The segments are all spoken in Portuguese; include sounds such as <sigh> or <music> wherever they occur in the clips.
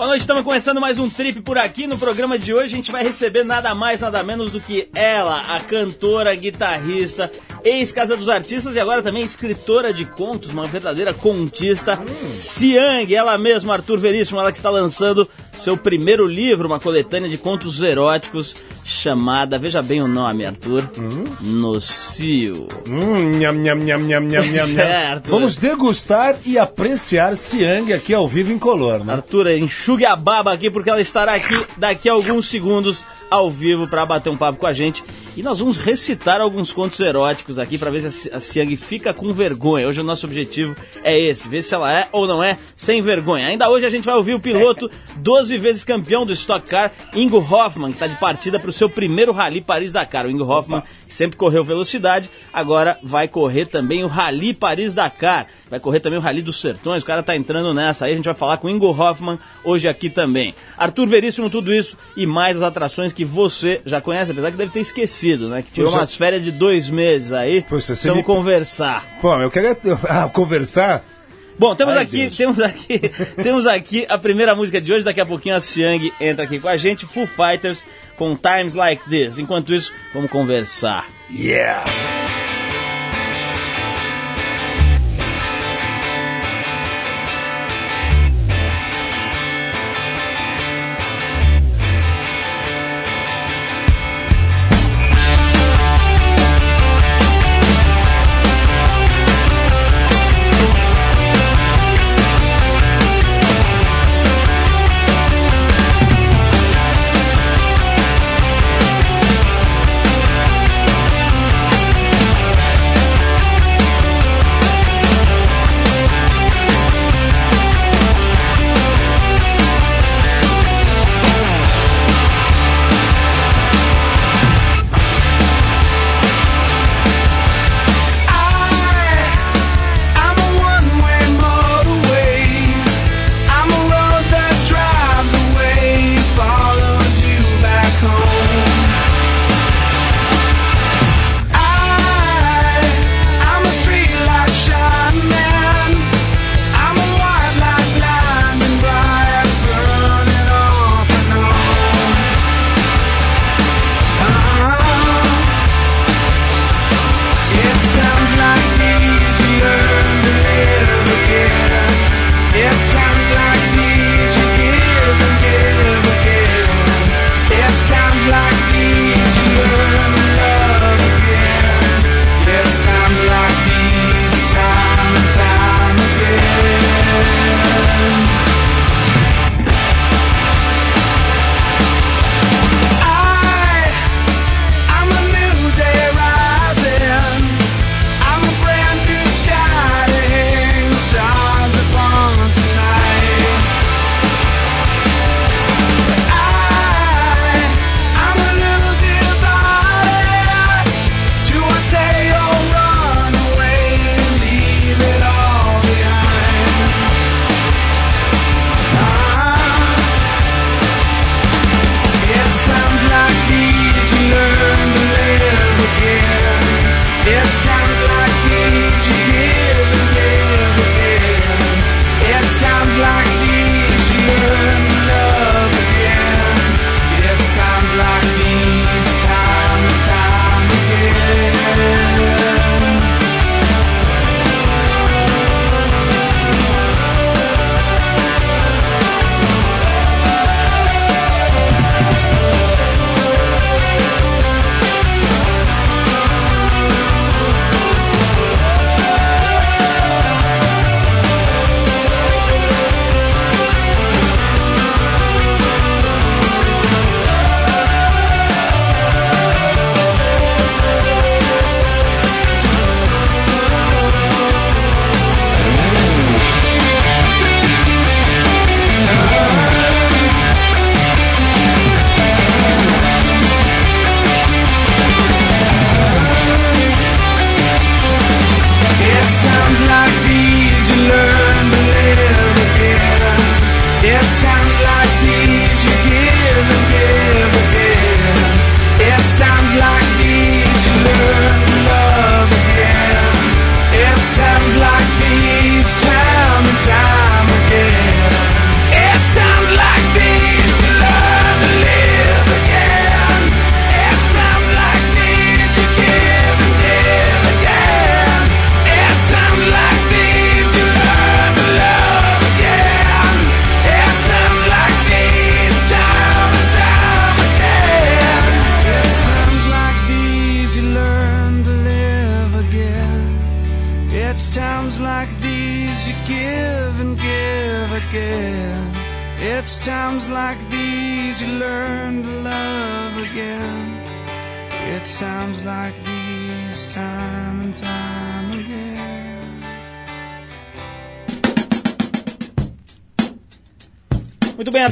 Boa noite, estamos começando mais um trip por aqui. No programa de hoje a gente vai receber nada mais, nada menos do que ela, a cantora, guitarrista, ex-Casa dos Artistas e agora também escritora de contos, uma verdadeira contista, hum. Siang, ela mesma, Arthur Veríssimo, ela que está lançando seu primeiro livro, uma coletânea de contos eróticos chamada, veja bem o nome, Arthur, hum? Nocio. Hum, nham, nham, nham, nham, nham, nham. certo. <laughs> Vamos degustar e apreciar Siang aqui ao vivo em color, né? Arthur, enxugue a baba aqui porque ela estará aqui daqui a alguns segundos ao vivo para bater um papo com a gente. E nós vamos recitar alguns contos eróticos aqui para ver se a Siang fica com vergonha. Hoje o nosso objetivo é esse, ver se ela é ou não é sem vergonha. Ainda hoje a gente vai ouvir o piloto, <laughs> 12 vezes campeão do Stock Car, Ingo Hoffman, que está de partida para o seu primeiro Rally Paris-Dakar. O Ingo Hoffman, que sempre correu velocidade, agora vai correr também o Rally Paris-Dakar. Vai correr também o Rally dos Sertões, o cara tá entrando nessa. Aí a gente vai falar com o Ingo Hoffman hoje aqui também. Arthur Veríssimo, tudo isso e mais as atrações que você já conhece, apesar que deve ter esquecido, né? Que tirou umas férias de dois meses aí. Poxa, Vamos me... conversar. Pô, eu quero <laughs> ah, conversar. Bom, temos Ai, aqui, Deus. temos aqui, <laughs> temos aqui a primeira música de hoje. Daqui a pouquinho a Siang entra aqui com a gente, Full Fighters com Times Like This. Enquanto isso, vamos conversar. Yeah.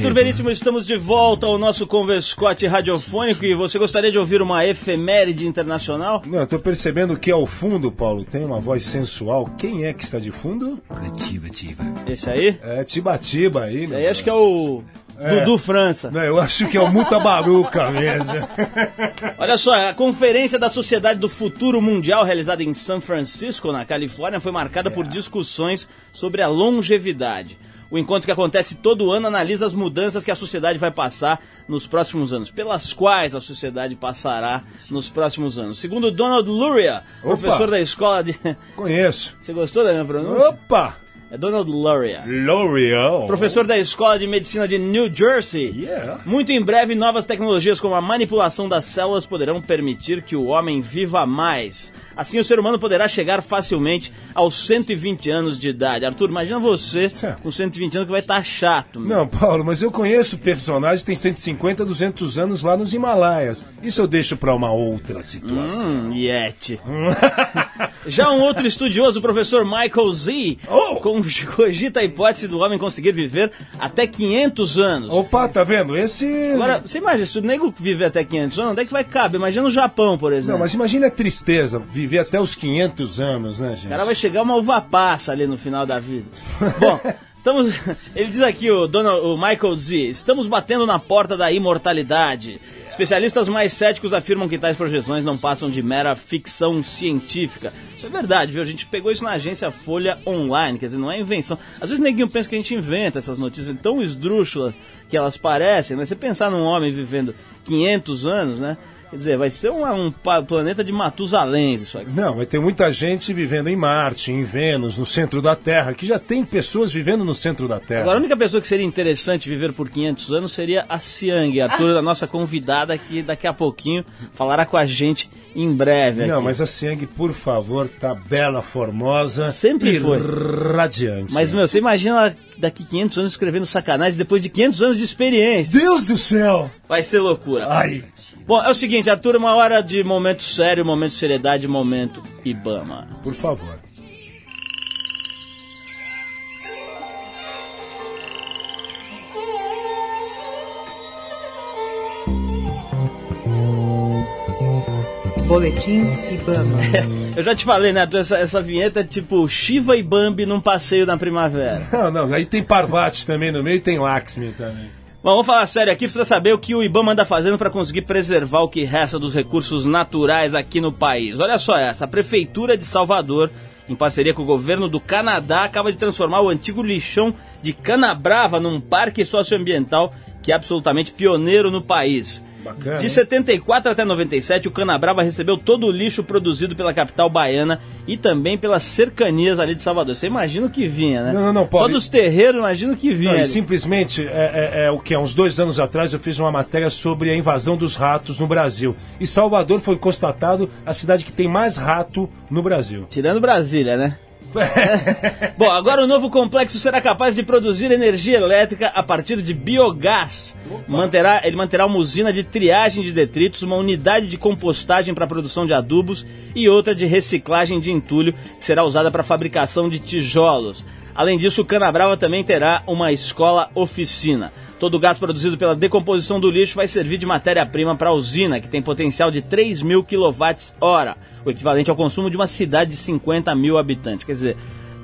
Arthur Veríssimo, estamos de volta ao nosso Converscote radiofônico e você gostaria de ouvir uma efeméride internacional? Não, eu tô percebendo que ao fundo, Paulo, tem uma voz sensual. Quem é que está de fundo? Tiba, tiba. Esse aí? É Tiba-Tiba aí. Esse aí acho que é o é. Dudu França. Não, eu acho que é o Muta Baruca <laughs> mesmo. Olha só, a conferência da Sociedade do Futuro Mundial, realizada em São Francisco, na Califórnia, foi marcada é. por discussões sobre a longevidade. O encontro que acontece todo ano analisa as mudanças que a sociedade vai passar nos próximos anos, pelas quais a sociedade passará nos próximos anos. Segundo Donald Luria, Opa. professor da escola de. Conheço. Você gostou da minha pronúncia? Opa! É Donald Luria. Luria. Professor da Escola de Medicina de New Jersey. Yeah. Muito em breve, novas tecnologias como a manipulação das células poderão permitir que o homem viva mais. Assim, o ser humano poderá chegar facilmente aos 120 anos de idade. Arthur, imagina você certo. com 120 anos que vai estar tá chato. Meu. Não, Paulo, mas eu conheço personagens que têm 150, 200 anos lá nos Himalaias. Isso eu deixo para uma outra situação. Hum, Yeti. <laughs> Já um outro estudioso, o professor Michael Z, oh! cogita a hipótese do homem conseguir viver até 500 anos. Opa, tá vendo? Esse... Agora, você imagina, se o nego viver até 500 anos, onde é que vai caber? Imagina no Japão, por exemplo. Não, mas imagina a tristeza, viver viver até os 500 anos, né, gente? O cara vai chegar uma uva passa ali no final da vida. <laughs> Bom, estamos, ele diz aqui, o, dono, o Michael Z, estamos batendo na porta da imortalidade. Especialistas mais céticos afirmam que tais projeções não passam de mera ficção científica. Isso é verdade, viu? A gente pegou isso na agência Folha Online, quer dizer, não é invenção. Às vezes ninguém pensa que a gente inventa essas notícias tão esdrúxulas que elas parecem, né? Você pensar num homem vivendo 500 anos, né? Quer dizer, vai ser um, um planeta de Matusalém isso aqui. Não, vai ter muita gente vivendo em Marte, em Vênus, no centro da Terra, que já tem pessoas vivendo no centro da Terra. Agora, a única pessoa que seria interessante viver por 500 anos seria a Siang, Arthur, ah. a nossa convidada, que daqui a pouquinho falará com a gente em breve. Não, mas a Siang, por favor, tá bela, formosa. Sempre e foi. radiante. Mas, meu, você imagina daqui 500 anos escrevendo sacanagem depois de 500 anos de experiência. Deus do céu! Vai ser loucura. Ai. Bom, é o seguinte, Arthur, uma hora de momento sério, momento de seriedade, momento Ibama. Por favor. Boletim Ibama. <laughs> Eu já te falei, né? Essa, essa vinheta é tipo Shiva e Bambi num passeio na primavera. Não, não. Aí tem Parvati também no meio e tem Lakshmi também. Bom, vamos falar sério aqui para saber o que o IBAMA anda fazendo para conseguir preservar o que resta dos recursos naturais aqui no país. Olha só essa, a Prefeitura de Salvador, em parceria com o governo do Canadá, acaba de transformar o antigo lixão de Canabrava num parque socioambiental que é absolutamente pioneiro no país. Bacana, de 74 até 97, o Canabrava recebeu todo o lixo produzido pela capital baiana e também pelas cercanias ali de Salvador. Você imagina o que vinha, né? Não, não, não, pode. Só dos terreiros, imagina o que vinha. Não, simplesmente, é, é, é, o que? Uns dois anos atrás eu fiz uma matéria sobre a invasão dos ratos no Brasil. E Salvador foi constatado a cidade que tem mais rato no Brasil. Tirando Brasília, né? <laughs> Bom, agora o novo complexo será capaz de produzir energia elétrica a partir de biogás. Manterá, ele manterá uma usina de triagem de detritos, uma unidade de compostagem para produção de adubos e outra de reciclagem de entulho, que será usada para fabricação de tijolos. Além disso, o Canabrava também terá uma escola oficina. Todo o gás produzido pela decomposição do lixo vai servir de matéria-prima para a usina, que tem potencial de 3 mil kWh o equivalente ao consumo de uma cidade de 50 mil habitantes. Quer dizer,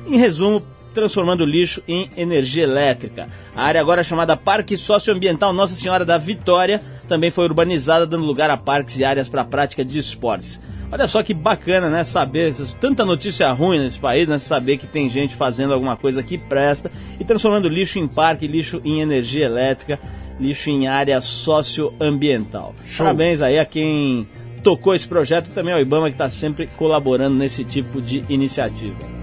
em resumo, transformando lixo em energia elétrica. A área agora chamada Parque Socioambiental Nossa Senhora da Vitória também foi urbanizada, dando lugar a parques e áreas para a prática de esportes. Olha só que bacana, né? Saber, tanta notícia ruim nesse país, né? Saber que tem gente fazendo alguma coisa que presta e transformando lixo em parque, lixo em energia elétrica, lixo em área socioambiental. Show. Parabéns aí a quem tocou esse projeto também ao Ibama que está sempre colaborando nesse tipo de iniciativa.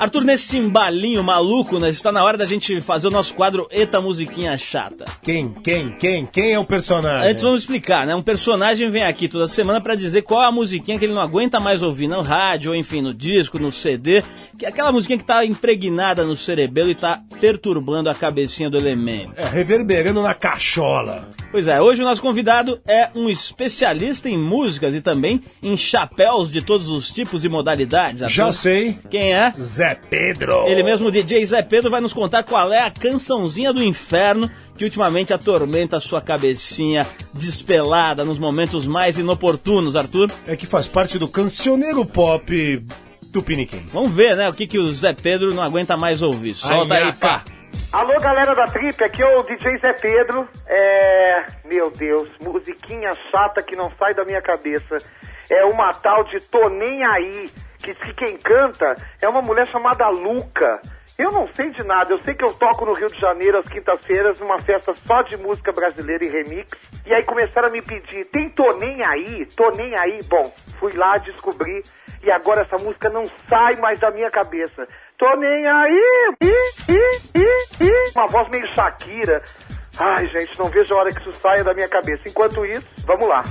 Arthur, nesse embalinho maluco, né, está na hora da gente fazer o nosso quadro Eta Musiquinha Chata. Quem, quem, quem, quem é o personagem? Antes vamos explicar, né? Um personagem vem aqui toda semana para dizer qual é a musiquinha que ele não aguenta mais ouvir no rádio, ou enfim, no disco, no CD, que é aquela musiquinha que tá impregnada no cerebelo e tá perturbando a cabecinha do elemento. É, reverberando na cachola. Pois é, hoje o nosso convidado é um especialista em músicas e também em chapéus de todos os tipos e modalidades. Arthur. Já sei. Quem é? Zé Pedro. Ele mesmo, o DJ Zé Pedro, vai nos contar qual é a cançãozinha do inferno que ultimamente atormenta a sua cabecinha despelada nos momentos mais inoportunos, Arthur. É que faz parte do cancioneiro pop do Piniquim. Vamos ver, né, o que, que o Zé Pedro não aguenta mais ouvir. Solta aí, pá. Alô, galera da Trip, aqui é o DJ Zé Pedro. É. Meu Deus, musiquinha chata que não sai da minha cabeça. É uma tal de Tô Nem Aí, que, que quem canta é uma mulher chamada Luca. Eu não sei de nada, eu sei que eu toco no Rio de Janeiro às quintas-feiras, numa festa só de música brasileira e remix. E aí começaram a me pedir, tem Tô Nem Aí? Tô Nem Aí? Bom, fui lá, descobri, e agora essa música não sai mais da minha cabeça. Tô nem aí! Uma voz meio Shakira. Ai, gente, não vejo a hora que isso saia da minha cabeça. Enquanto isso, vamos lá.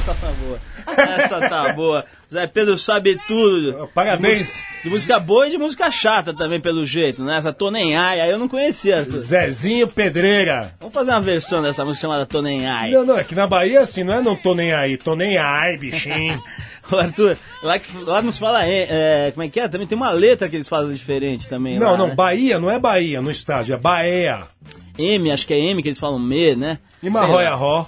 Essa tá boa. Essa tá boa. Zé Pedro sabe tudo. Parabéns. De música, de música boa e de música chata também, pelo jeito, né? Essa Tô Nem Ai, aí eu não conhecia. Arthur. Zezinho Pedreira. Vamos fazer uma versão dessa música chamada Tô Nem Ai. Não, não, é que na Bahia assim, não é não tô nem aí, tô nem ai, bichinho. <laughs> Ô, Arthur, lá, que- lá nos fala, é, é, como é que é? Também tem uma letra que eles falam diferente também. não, lá, não, né? Bahia não é Bahia no estádio, é Bahia. M, acho que é M que eles falam me, né? E Marroia Ró.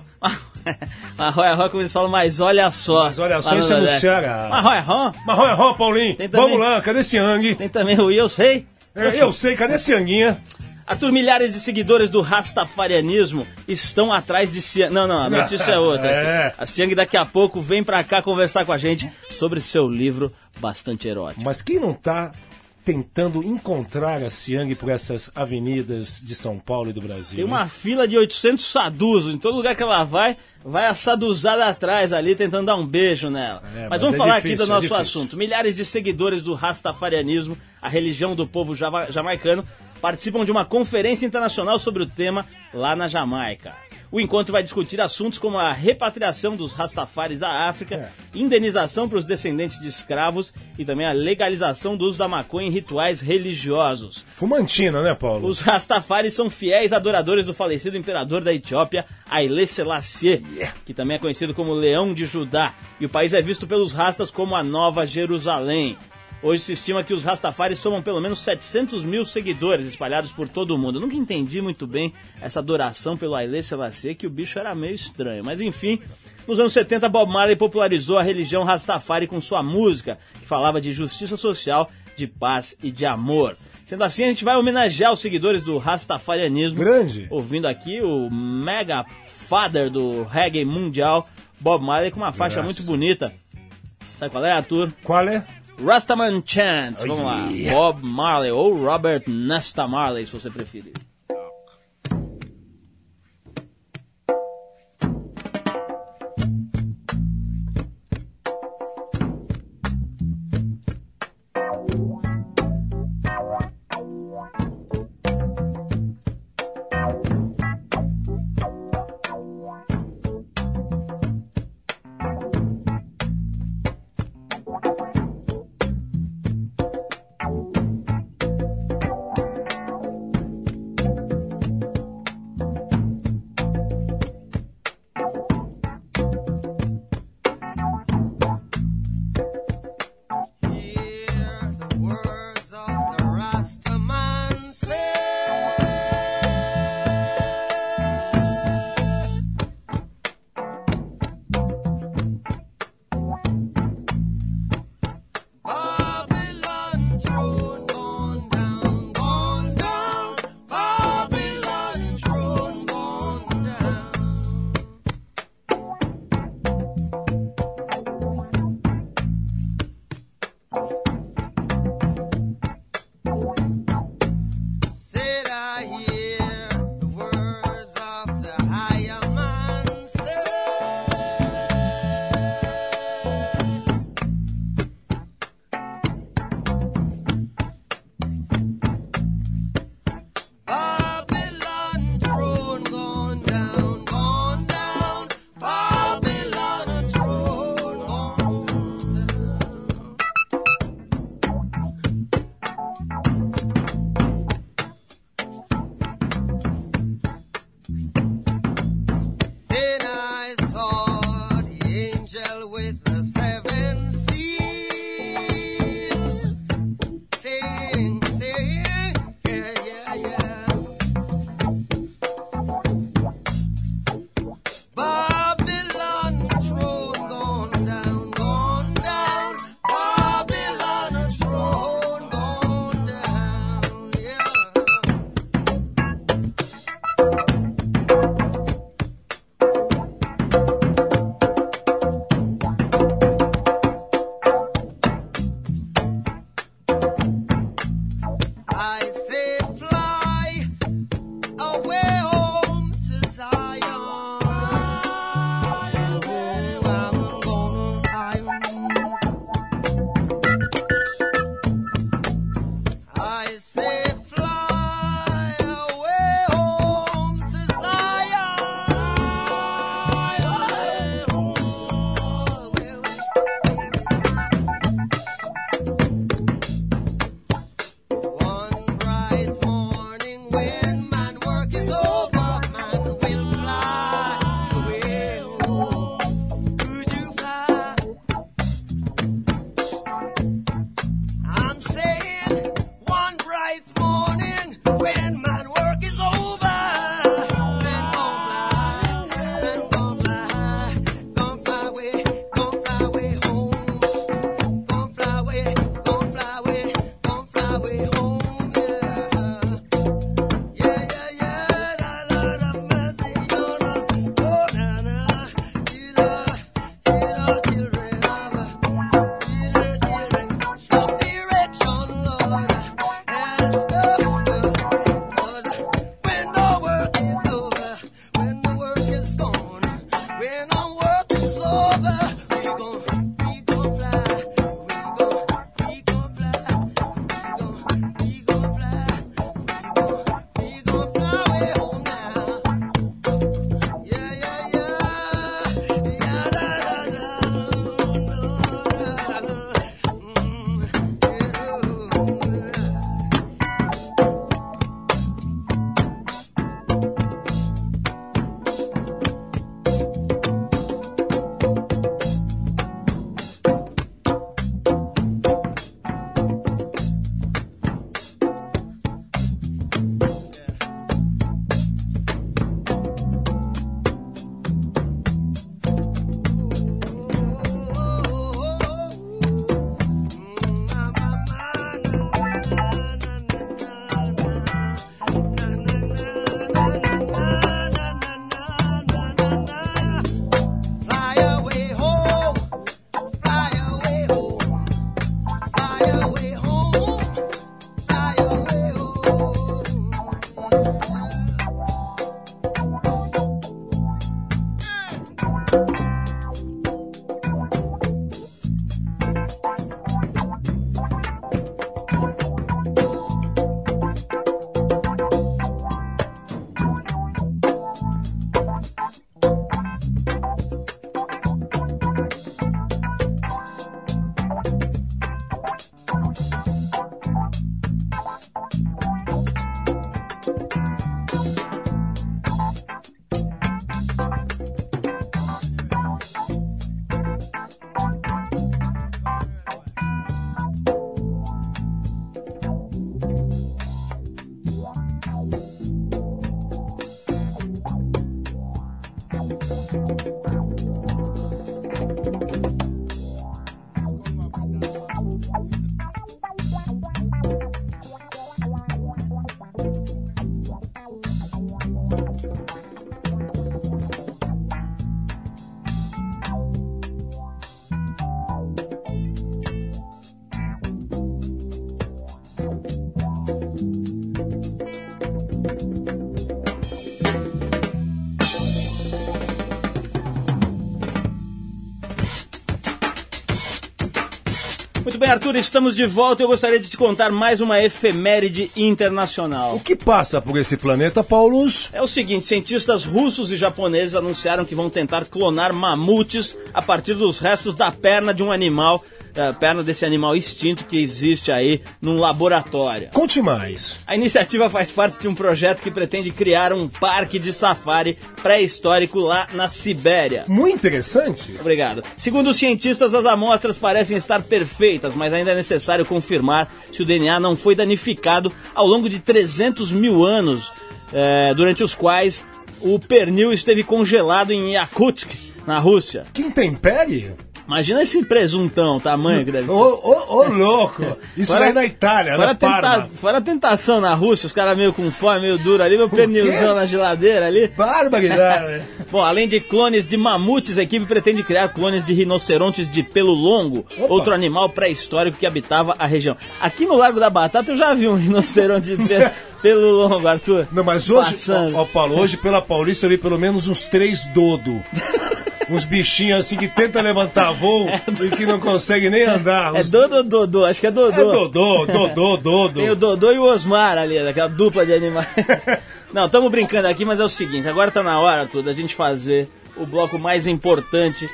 <laughs> Marroia Ró, como eles falam, mas olha só. Mas olha só, isso é no. Ceará. Marroia Ró, Marroia Ró, Paulinho. Também- Vamos lá, cadê esse Yang? tem também o Eu Sei. É, eu sei, cadê esse Yanguinha? Arthur, milhares de seguidores do Rastafarianismo estão atrás de Siang. Não, não, a notícia é <laughs> outra. É. A Siang daqui a pouco vem pra cá conversar com a gente sobre seu livro bastante erótico. Mas quem não tá tentando encontrar a Siang por essas avenidas de São Paulo e do Brasil? Tem uma fila de 800 saduzos. Em todo lugar que ela vai, vai a saduzada atrás ali tentando dar um beijo nela. É, mas, mas vamos é falar difícil, aqui do é nosso difícil. assunto. Milhares de seguidores do Rastafarianismo, a religião do povo jamaicano, participam de uma conferência internacional sobre o tema lá na Jamaica. O encontro vai discutir assuntos como a repatriação dos Rastafaris à África, É. indenização para os descendentes de escravos e também a legalização do uso da maconha em rituais religiosos. Fumantina, né, Paulo? Os Rastafaris são fiéis adoradores do falecido imperador da Etiópia, Haile Selassie, que também é conhecido como Leão de Judá, e o país é visto pelos Rastas como a Nova Jerusalém. Hoje se estima que os Rastafaris somam pelo menos 700 mil seguidores espalhados por todo o mundo. Eu nunca entendi muito bem essa adoração pelo Haile Selassie, que o bicho era meio estranho. Mas enfim, nos anos 70, Bob Marley popularizou a religião Rastafari com sua música, que falava de justiça social, de paz e de amor. Sendo assim, a gente vai homenagear os seguidores do Rastafarianismo. Grande. Ouvindo aqui o mega father do reggae mundial, Bob Marley, com uma faixa Graças. muito bonita. Sabe qual é, Arthur? Qual é? Rastaman Chant. Vamos lá. Bob Marley ou Robert Nesta Marley, se você preferir. Bem, Arthur, estamos de volta e eu gostaria de te contar mais uma efeméride internacional. O que passa por esse planeta, Paulus? É o seguinte, cientistas russos e japoneses anunciaram que vão tentar clonar mamutes a partir dos restos da perna de um animal, a perna desse animal extinto que existe aí num laboratório. Conte mais. A iniciativa faz parte de um projeto que pretende criar um parque de safari pré-histórico lá na Sibéria. Muito interessante. Obrigado. Segundo os cientistas, as amostras parecem estar perfeitas, mas ainda é necessário confirmar se o DNA não foi danificado ao longo de 300 mil anos, eh, durante os quais o pernil esteve congelado em Yakutsk, na Rússia. Que intempere? Imagina esse presuntão, o tamanho que deve Ô, ser. ô, ô, louco! Isso Fora- daí na Itália, Fora, na tenta- Parma. fora a tentação na Rússia, os caras meio com fome, meio duro ali, meu pernilzão na geladeira ali. Barbaridade. <laughs> Bom, além de clones de mamutes, a equipe pretende criar clones de rinocerontes de pelo longo, Opa. outro animal pré-histórico que habitava a região. Aqui no Largo da Batata eu já vi um <laughs> rinoceronte de pe- pelo longo, Arthur. Não, mas hoje, ó, ó, Paulo, hoje pela Paulista eu vi pelo menos uns três dodo. <laughs> uns bichinhos assim que tenta levantar voo e que não consegue nem andar. É Uns- Dodô, Dodô, acho que é É Dodô. Dodô, Dodô, Dodo. Tem o Dodô e o Osmar ali, daquela dupla de animais. <laughs> Não, estamos brincando aqui, mas é o seguinte, agora tá na hora, Arthur, da gente fazer o bloco mais importante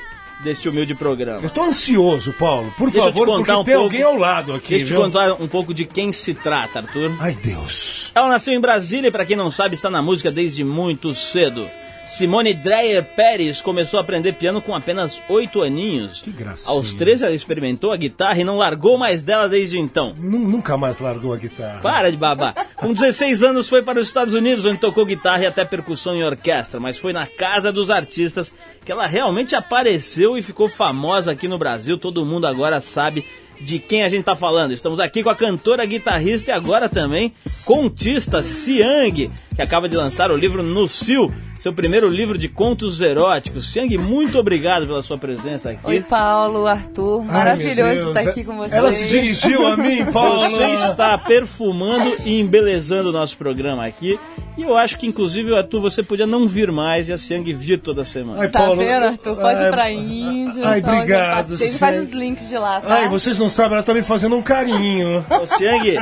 deste humilde programa. Eu tô ansioso, Paulo. Por Deixa favor, contar porque um tem pouco- alguém ao lado aqui, Deixa eu te contar um pouco de quem se trata, Arthur. Ai, Deus. Ela nasceu em Brasília e, pra quem não sabe, está na música desde muito cedo. Simone Dreyer Pérez começou a aprender piano com apenas 8 aninhos. Que gracinha. Aos 13 ela experimentou a guitarra e não largou mais dela desde então. Nu- Nunca mais largou a guitarra. Para de babar. Com 16 anos foi para os Estados Unidos, onde tocou guitarra e até percussão em orquestra, mas foi na casa dos artistas que ela realmente apareceu e ficou famosa aqui no Brasil. Todo mundo agora sabe de quem a gente tá falando. Estamos aqui com a cantora, guitarrista e agora também contista Siang, que acaba de lançar o livro No Sil, seu primeiro livro de contos eróticos. Siang, muito obrigado pela sua presença aqui. Oi, Paulo, Arthur. Ai, Maravilhoso estar Deus. aqui com vocês. Ela se dirigiu a mim, Paulo. Você está perfumando e embelezando o nosso programa aqui. E eu acho que, inclusive, Arthur, você podia não vir mais e a Siang vir toda semana. Ai, Tá Paulo, vendo, Arthur? Pode ai, ir pra Índia. ai, então, obrigado, passei. Faz Siang. os links de lá, tá? Ai, vocês não sabem, ela tá me fazendo um carinho. Ô, Siang,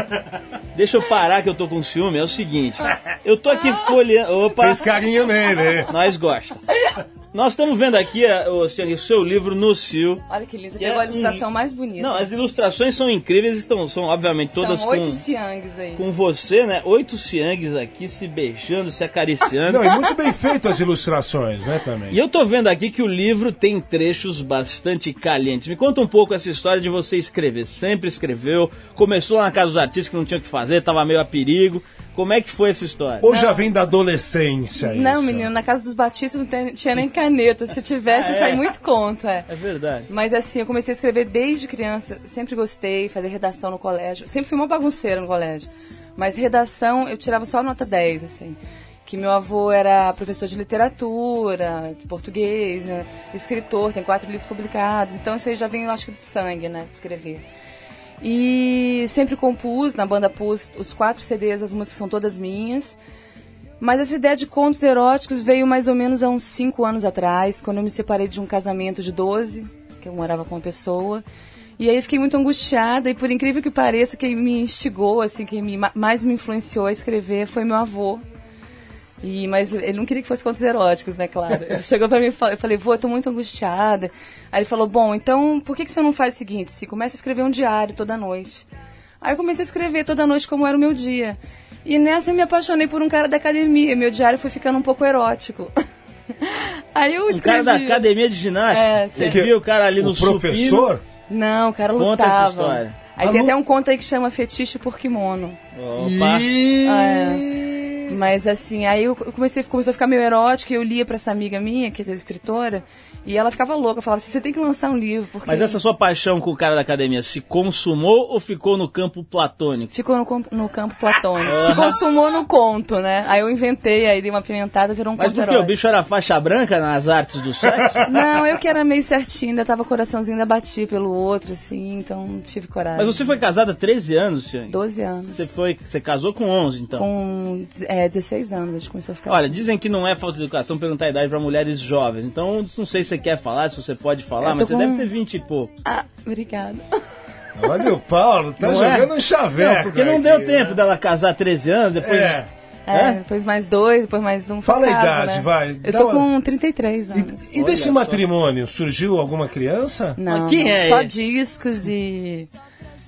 deixa eu parar que eu tô com ciúme. É o seguinte, eu tô aqui folheando... Opa, Fez carinho nele. nós gosta. <laughs> Nós estamos vendo aqui, Siang, o seu livro no Sil. Olha que lindo. Que pegou é a ilustração mais bonita. Não, as ilustrações são incríveis, estão, são obviamente todas São oito com, ciangues aí. com você, né? Oito Siangs aqui se beijando, se acariciando. Não, e muito bem feito as ilustrações, né, também. E eu tô vendo aqui que o livro tem trechos bastante calientes. Me conta um pouco essa história de você escrever. Sempre escreveu, começou na casa dos artistas que não tinha o que fazer, tava meio a perigo. Como é que foi essa história? Ou já vem da adolescência isso? Não, menino, na casa dos Batistas não tinha nem caneta. Se tivesse, Ah, é? sai muito conto, é. É verdade. Mas assim, eu comecei a escrever desde criança. Sempre gostei, fazer redação no colégio. Sempre fui uma bagunceira no colégio. Mas redação eu tirava só nota 10, assim. Que meu avô era professor de literatura, de português, né? escritor, tem quatro livros publicados. Então isso aí já vem, eu acho que do sangue, né? Escrever. E sempre compus, na banda pus os quatro CDs, as músicas são todas minhas. Mas essa ideia de contos eróticos veio mais ou menos há uns 5 anos atrás, quando eu me separei de um casamento de 12, que eu morava com uma pessoa. E aí fiquei muito angustiada, e por incrível que pareça, quem me instigou, assim, quem me, ma- mais me influenciou a escrever foi meu avô. E, mas ele não queria que fosse contos eróticos, né, claro. Ele <laughs> chegou pra mim e eu falei, vô, eu tô muito angustiada. Aí ele falou, bom, então por que, que você não faz o seguinte? Se começa a escrever um diário toda noite. Aí eu comecei a escrever toda noite como era o meu dia. E nessa eu me apaixonei por um cara da academia. Meu diário foi ficando um pouco erótico. <laughs> Aí eu Um escrevi. cara da academia de ginástica. É, você Que- viu o cara ali no o professor? Não, o cara Conta lutava. essa história. Aí Ah, tem lu- até um conto aí que chama Fetiche por Kimono. supino? Opa. Ih, É. Mas assim, aí eu comecei, começou a ficar meio erótico e eu lia pra essa amiga minha, que é escritora, e ela ficava louca, falava assim, você tem que lançar um livro, porque Mas essa sua paixão com o cara da academia se consumou ou ficou no campo platônico? ficou no, no campo platônico. Se consumou no conto, né? Aí eu inventei, aí dei uma pimentada, virou um Mas conto por que? O bicho era faixa branca nas artes do sexo? <laughs> Não, eu que era meio certinho, ainda tava coraçãozinho, ainda batia pelo outro, assim, então não tive coragem. Mas você foi casada há 13 anos, Ciane. 12 anos. Você foi, você casou com 11, então. Com é, 16 anos, a gente começou a ficar. Olha, dizem que não é falta de educação perguntar a idade pra mulheres jovens. Então, não sei se você quer falar, se você pode falar, mas você com- deve ter 20 e pouco. Ah, obrigada. Olha o Paulo, tá Não é? jogando um chaveco. Não, porque não aqui, deu né? tempo dela casar 13 anos, depois. É. É, É? depois mais dois, depois mais um. só Fala a casa, idade, né? vai, Eu tô uma- com 33 anos. E, e desse matrimônio, surgiu alguma criança? Não, Mas quem é só esse? discos e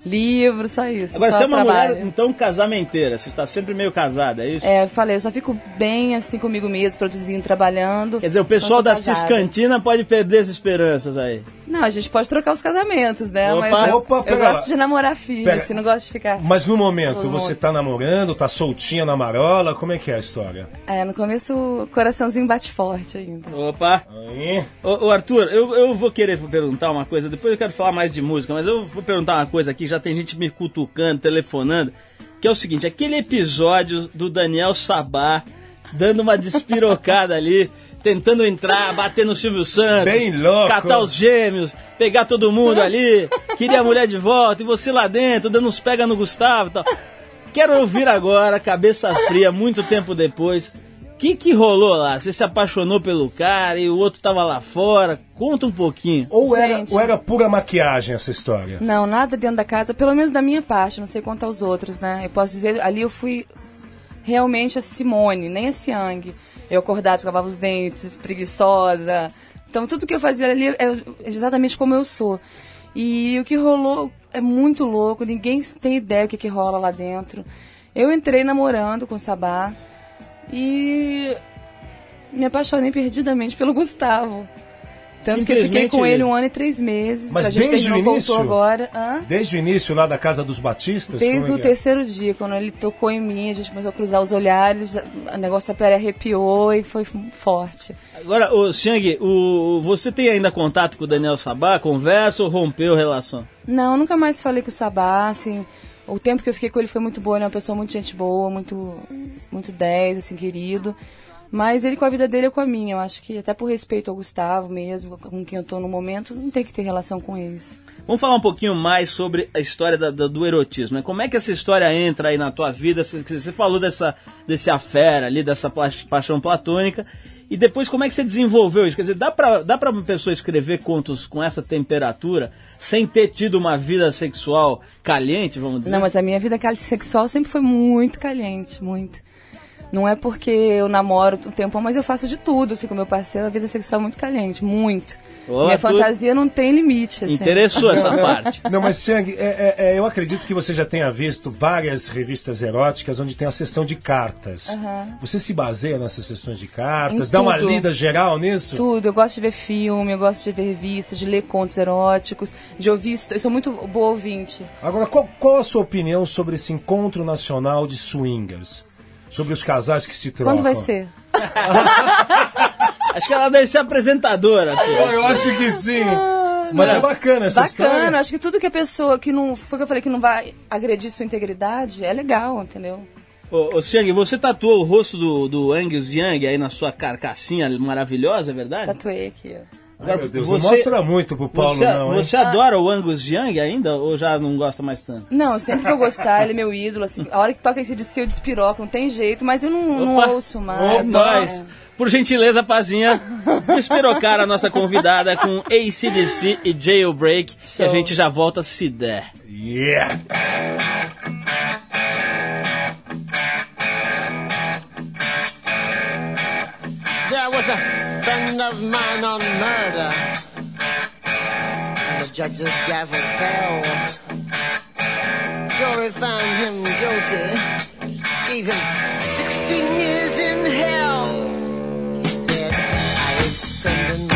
livros, só isso. Agora só você é uma trabalho. mulher, então, casamenteira. Você está sempre meio casada, é isso? É, eu falei, eu só fico bem assim comigo mesmo, produzindo, trabalhando. Quer dizer, o pessoal da casada. Ciscantina pode perder as esperanças aí. Não, a gente pode trocar os casamentos, né? Opa, Mas eu, opa, eu gosto de namorar filho, Pera. assim, não gosto de ficar. Mas no momento, Todo você mundo. tá namorando, tá soltinha na marola, como é que é a história? É, no começo o coraçãozinho bate forte ainda. Opa! Aí, Ô, ô, Arthur, eu, eu vou querer perguntar uma coisa, depois eu quero falar mais de música, mas eu vou perguntar uma coisa aqui, já tem gente me cutucando, telefonando, que é o seguinte, aquele episódio do Daniel Sabá dando uma despirocada ali, tentando entrar, bater no Silvio Santos, Bem louco. catar os gêmeos, pegar todo mundo ali, queria a mulher de volta, e você lá dentro, dando uns pega no Gustavo e tal. Quero ouvir agora, cabeça fria, muito tempo depois. O que, que rolou lá? Você se apaixonou pelo cara e o outro tava lá fora? Conta um pouquinho. ou, era, Gente. ou era pura maquiagem essa história? Não, nada dentro da casa, pelo menos da minha parte, não sei quanto aos outros, né? Eu posso dizer, ali eu fui realmente a Simone, nem a Siang. Eu acordava, escovava os dentes, preguiçosa. Então tudo que eu fazia ali é exatamente como eu sou. E o que rolou é muito louco, ninguém tem ideia o que, que rola lá dentro. Eu entrei namorando com o Sabá e me apaixonei perdidamente pelo Gustavo. Tanto que eu fiquei com ele um ano e três meses. Mas a gente desde o início? voltou agora. Hã? Desde o início lá da casa dos Batistas? Desde é o é? terceiro dia, quando ele tocou em mim, a gente começou a cruzar os olhares, o negócio da pele arrepiou e foi forte. Agora, ô Xiang, o, você tem ainda contato com o Daniel Sabá? Conversa ou rompeu a relação? Não, eu nunca mais falei com o Sabá, assim, o tempo que eu fiquei com ele foi muito bom, ele é uma pessoa muito gente boa, muito, muito 10, assim, querido. Mas ele com a vida dele é com a minha, eu acho que até por respeito ao Gustavo mesmo, com quem eu tô no momento, não tem que ter relação com eles. Vamos falar um pouquinho mais sobre a história da- da- do erotismo. né? Como é que essa história entra aí na tua vida? Você, você falou dessa, desse afera ali, dessa paixão platônica. E depois, como é que você desenvolveu isso? Quer dizer, dá pra, dá uma pessoa escrever contos com essa temperatura sem ter tido uma vida sexual caliente, vamos dizer? Não, mas a minha vida sexual sempre foi muito caliente, muito. Não é porque eu namoro um tempão, mas eu faço de tudo, assim, com meu parceiro, a vida sexual é muito caliente, muito. Ó, Minha tu- fantasia não tem limite, assim. Interessou essa <laughs> parte. Não, mas Siang, é, é, é, eu acredito que você já tenha visto várias revistas eróticas onde tem a sessão de cartas. Você se baseia nessas sessões de cartas? Em Dá uma tudo. lida geral nisso? Tudo, eu gosto de ver filme, eu gosto de ver revistas, de ler contos eróticos, de ouvir, eu sou muito boa ouvinte. Agora, qual, qual a sua opinião sobre esse encontro nacional de swingers? Sobre os casais que se trocam? Quando vai ser? <laughs> Acho que ela deve ser apresentadora. Eu, acho que sim. Mas é bacana essa Bacana, história. acho que tudo que a pessoa que não, foi o que eu falei, que não vai agredir sua integridade, é legal, entendeu? Ô, ô Xiang, você tatuou o rosto do, do Angus Young aí na sua carcassinha maravilhosa, é verdade? Tatuei aqui, ó. Ai, meu Deus, você- não mostra muito pro Paulo, você, não, hein? você adora o Angus Young ainda ou já não gosta mais tanto? Não, eu sempre vou gostar, ele é meu ídolo, assim, a hora que toca esse de si eu despiroco, não tem jeito, mas eu não, não ouço mais. Nós, É. por gentileza, Pazinha, despirocar a nossa convidada com ACDC e Jailbreak, e a Show. gente já volta se der. Yeah! Of mine on murder, and the judge's gavel fell. Jury found him guilty, gave him 16 years in hell. He said, I ain't spending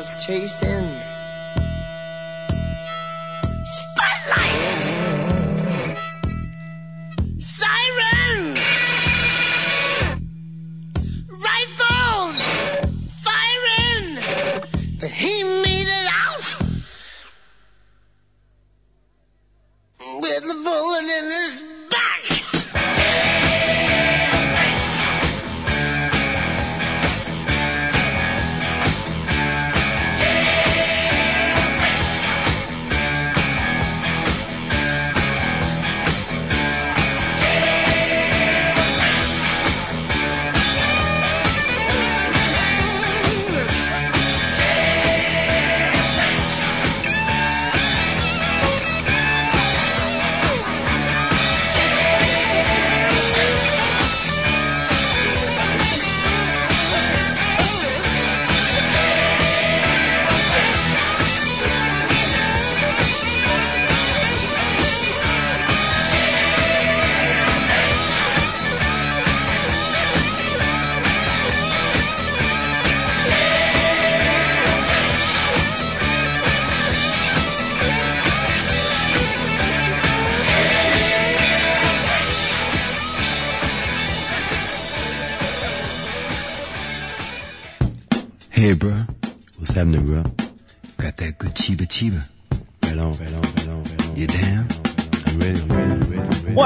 was chasing.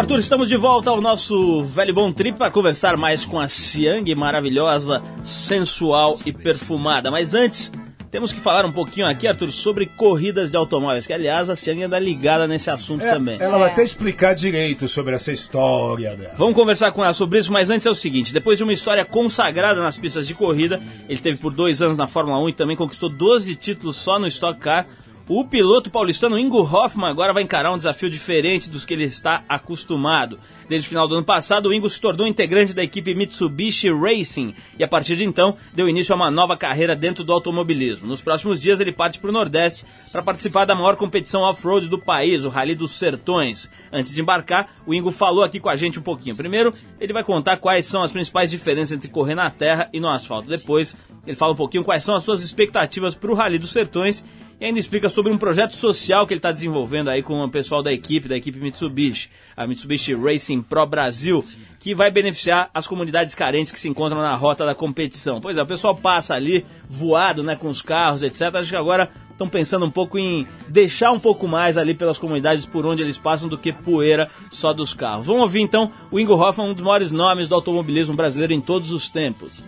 Arthur, estamos de volta ao nosso velho bom trip para conversar mais com a Siang, maravilhosa, sensual e perfumada. Mas antes, temos que falar um pouquinho aqui, Arthur, sobre corridas de automóveis, que aliás a Siang anda ligada nesse assunto É, também. ela vai até explicar direito sobre essa história dela. Vamos conversar com ela sobre isso, mas antes é o seguinte: depois de uma história consagrada nas pistas de corrida, ele teve por dois anos na Fórmula 1 e também conquistou 12 títulos só no Stock Car. O piloto paulistano Ingo Hoffmann agora vai encarar um desafio diferente dos que ele está acostumado. Desde o final do ano passado, o Ingo se tornou integrante da equipe Mitsubishi Racing e a partir de então deu início a uma nova carreira dentro do automobilismo. Nos próximos dias ele parte para o Nordeste para participar da maior competição off-road do país, o Rally dos Sertões. Antes de embarcar, o Ingo falou aqui com a gente um pouquinho. Primeiro, ele vai contar quais são as principais diferenças entre correr na terra e no asfalto. Depois, ele fala um pouquinho quais são as suas expectativas para o Rally dos Sertões e ainda explica sobre um projeto social que ele está desenvolvendo aí com o pessoal da equipe, da equipe Mitsubishi, a Mitsubishi Racing Pro Brasil, que vai beneficiar as comunidades carentes que se encontram na rota da competição. Pois é, o pessoal passa ali voado, né, com os carros, etc. Acho que agora estão pensando um pouco em deixar um pouco mais ali pelas comunidades por onde eles passam do que poeira só dos carros. Vamos ouvir então o Ingo Hoffmann, um dos maiores nomes do automobilismo brasileiro em todos os tempos.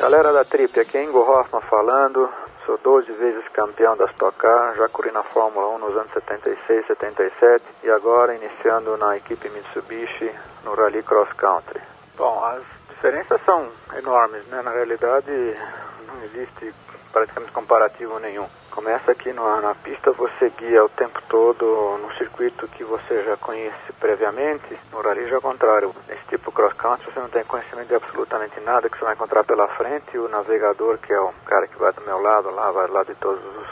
Galera da Trip, aqui é Ingo Hoffman falando. Sou 12 vezes campeão da Stock Car, já corri na Fórmula 1 nos anos 76, 77 e agora iniciando na equipe Mitsubishi no Rally Cross Country. Bom, as diferenças são enormes, né? Na realidade não existe praticamente comparativo nenhum. Começa aqui na, na pista, você guia o tempo todo no circuito que você já conhece previamente. No rally já é contrário. Nesse tipo cross country você não tem conhecimento de absolutamente nada que você vai encontrar pela frente. O navegador, que é o cara que vai do meu lado lá, vai lado de todos os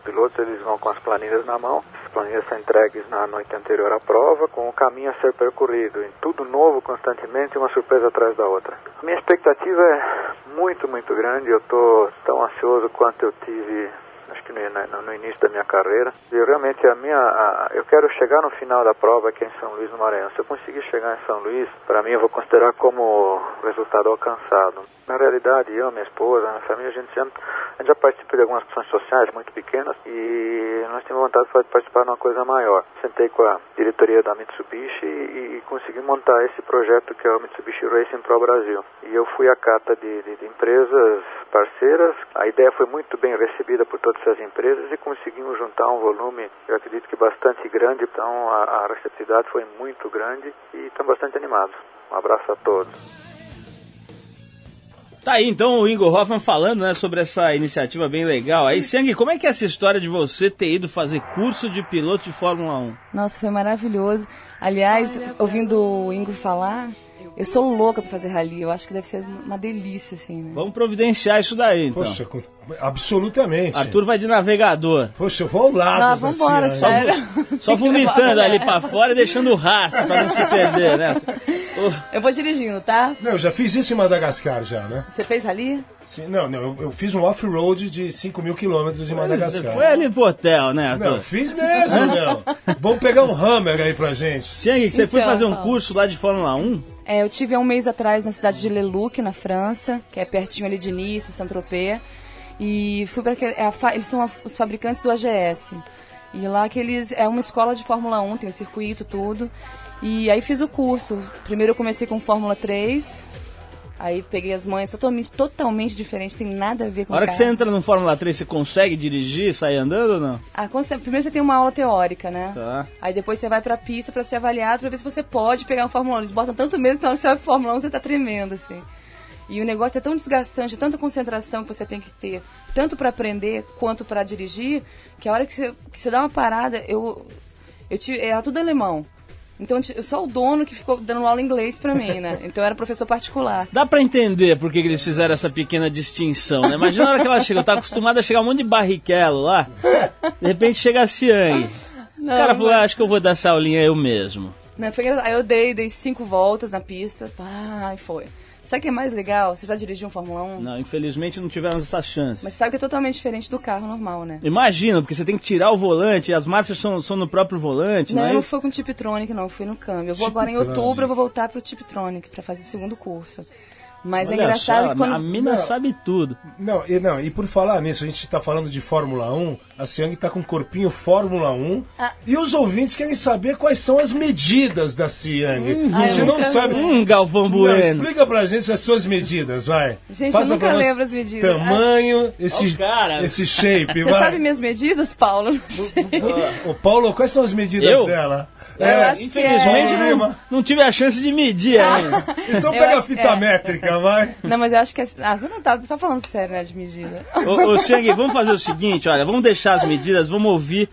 pilotos, eles vão com as planilhas na mão. planilhas são entregues na noite anterior à prova, com o caminho a ser percorrido, em tudo novo constantemente, uma surpresa atrás da outra. A minha expectativa é muito, muito grande. Eu estou tão ansioso quanto eu tive acho que no, no- início da minha carreira. E realmente a minha, a- eu quero chegar no final da prova aqui em São Luís, no Maranhão. Se eu conseguir chegar em São Luís, para mim eu vou considerar como resultado alcançado. Na realidade, eu, minha esposa, minha família, a gente, a gente já participa de algumas ações sociais muito pequenas e nós temos vontade de participar de uma coisa maior. Sentei com a diretoria da Mitsubishi e, e consegui montar esse projeto que é o Mitsubishi Racing Pro Brasil. E eu fui à cata de, de- de empresas parceiras. A ideia foi muito bem recebida por todas essas empresas e conseguimos juntar um volume, eu acredito que bastante grande. Então a, a receptividade foi muito grande e estamos bastante animados. Um abraço a todos. Tá aí então o Ingo Hoffman falando né, sobre essa iniciativa bem legal. Aí, Siang, como é que é essa história de você ter ido fazer curso de piloto de Fórmula 1? Nossa, foi maravilhoso. Aliás, ouvindo o Ingo falar, eu sou louca pra fazer rally. Eu acho que deve ser uma delícia, assim, né? Vamos providenciar isso daí, então. Poxa, absolutamente. Arthur vai de navegador. Poxa, eu vou ao lado. Ah, vambora, sério. Só <laughs> vomitando ali <laughs> pra fora e deixando o rastro pra não se perder, né? <laughs> Eu vou dirigindo, tá? Não, eu já fiz isso em Madagascar já, né? Você fez rally? Sim, não, não, eu, eu fiz um off-road de 5 mil quilômetros em Você Madagascar. foi ali pro hotel, né, Arthur? Não, fiz mesmo, não. Vamos pegar um Hammer aí pra gente. Siang, você foi Então, fazer um curso lá de Fórmula 1? É, eu tive há um mês atrás na cidade de Leluc, na França, que é pertinho ali de Nice, Saint-Tropez. E fui para aquele. é eles são a- os fabricantes do AGS. E lá que eles. É uma escola de Fórmula 1, tem o circuito, tudo. E aí fiz o curso. Primeiro eu comecei com Fórmula 3. Aí peguei as manhas totalmente, totalmente diferente, tem nada a ver com A hora que carro. você entra no Fórmula 3, você consegue dirigir, sair andando ou não? Ah, você- primeiro você tem uma aula teórica, né? Tá. Aí depois você vai pra pista pra ser avaliado, pra ver se você pode pegar um Fórmula 1. Eles botam tanto medo que na hora que você vai pro Fórmula 1 você tá tremendo, assim. E o negócio é tão desgastante, tanta concentração que você tem que ter, tanto pra aprender quanto pra dirigir, que a hora que você, que você dá uma parada, eu. eu tive, era tudo alemão. Então eu só o dono que ficou dando aula em inglês pra mim, né? <laughs> Então eu era professor particular. Dá pra entender por que que eles fizeram essa pequena distinção, né? Imagina a hora que ela chega, tá acostumada a chegar um monte de barrichello lá, de repente chega a Siang. O cara falou, ah, acho que eu vou dar essa aulinha eu mesmo. Não, foi engraçado. Aí eu dei, dei cinco voltas na pista, pá, e foi. Sabe o que é mais legal? Você já dirigiu um Fórmula 1? Não, infelizmente não tivemos essa chance. Mas sabe que é totalmente diferente do carro normal, né? Imagina, porque você tem que tirar o volante, as marchas são, são no próprio volante, Não, não, eu é não fui com Tiptronic, não, eu fui no câmbio. Eu vou agora em outubro, eu vou voltar pro Tiptronic pra fazer o segundo curso. Mas é Olha engraçado só, que quando. a mina Não. sabe tudo. Não, e, não, e por falar nisso, a gente tá falando de Fórmula 1, a Siang tá com um corpinho Fórmula 1, Ah. e os ouvintes querem saber quais são as medidas da Siang. Ah, eu Você não nunca sabe. Hum, Galvão Não, Bueno. explica pra gente as suas medidas, vai. Gente, Passa eu nunca lembro as medidas. Tamanho, esse, Ó o cara. esse shape, Você vai. sabe minhas medidas, Paulo? <laughs> Ô, Paulo, quais são as medidas Eu? dela? É, acho que Infelizmente é... não, não tive a chance de medir ainda. <laughs> Então pega a fita é. métrica, vai. Não, mas eu acho que é. Ah, você não tá, tá falando sério, né, de medida. Ô, ô Siang, vamos fazer o seguinte, olha, vamos deixar as medidas, vamos ouvir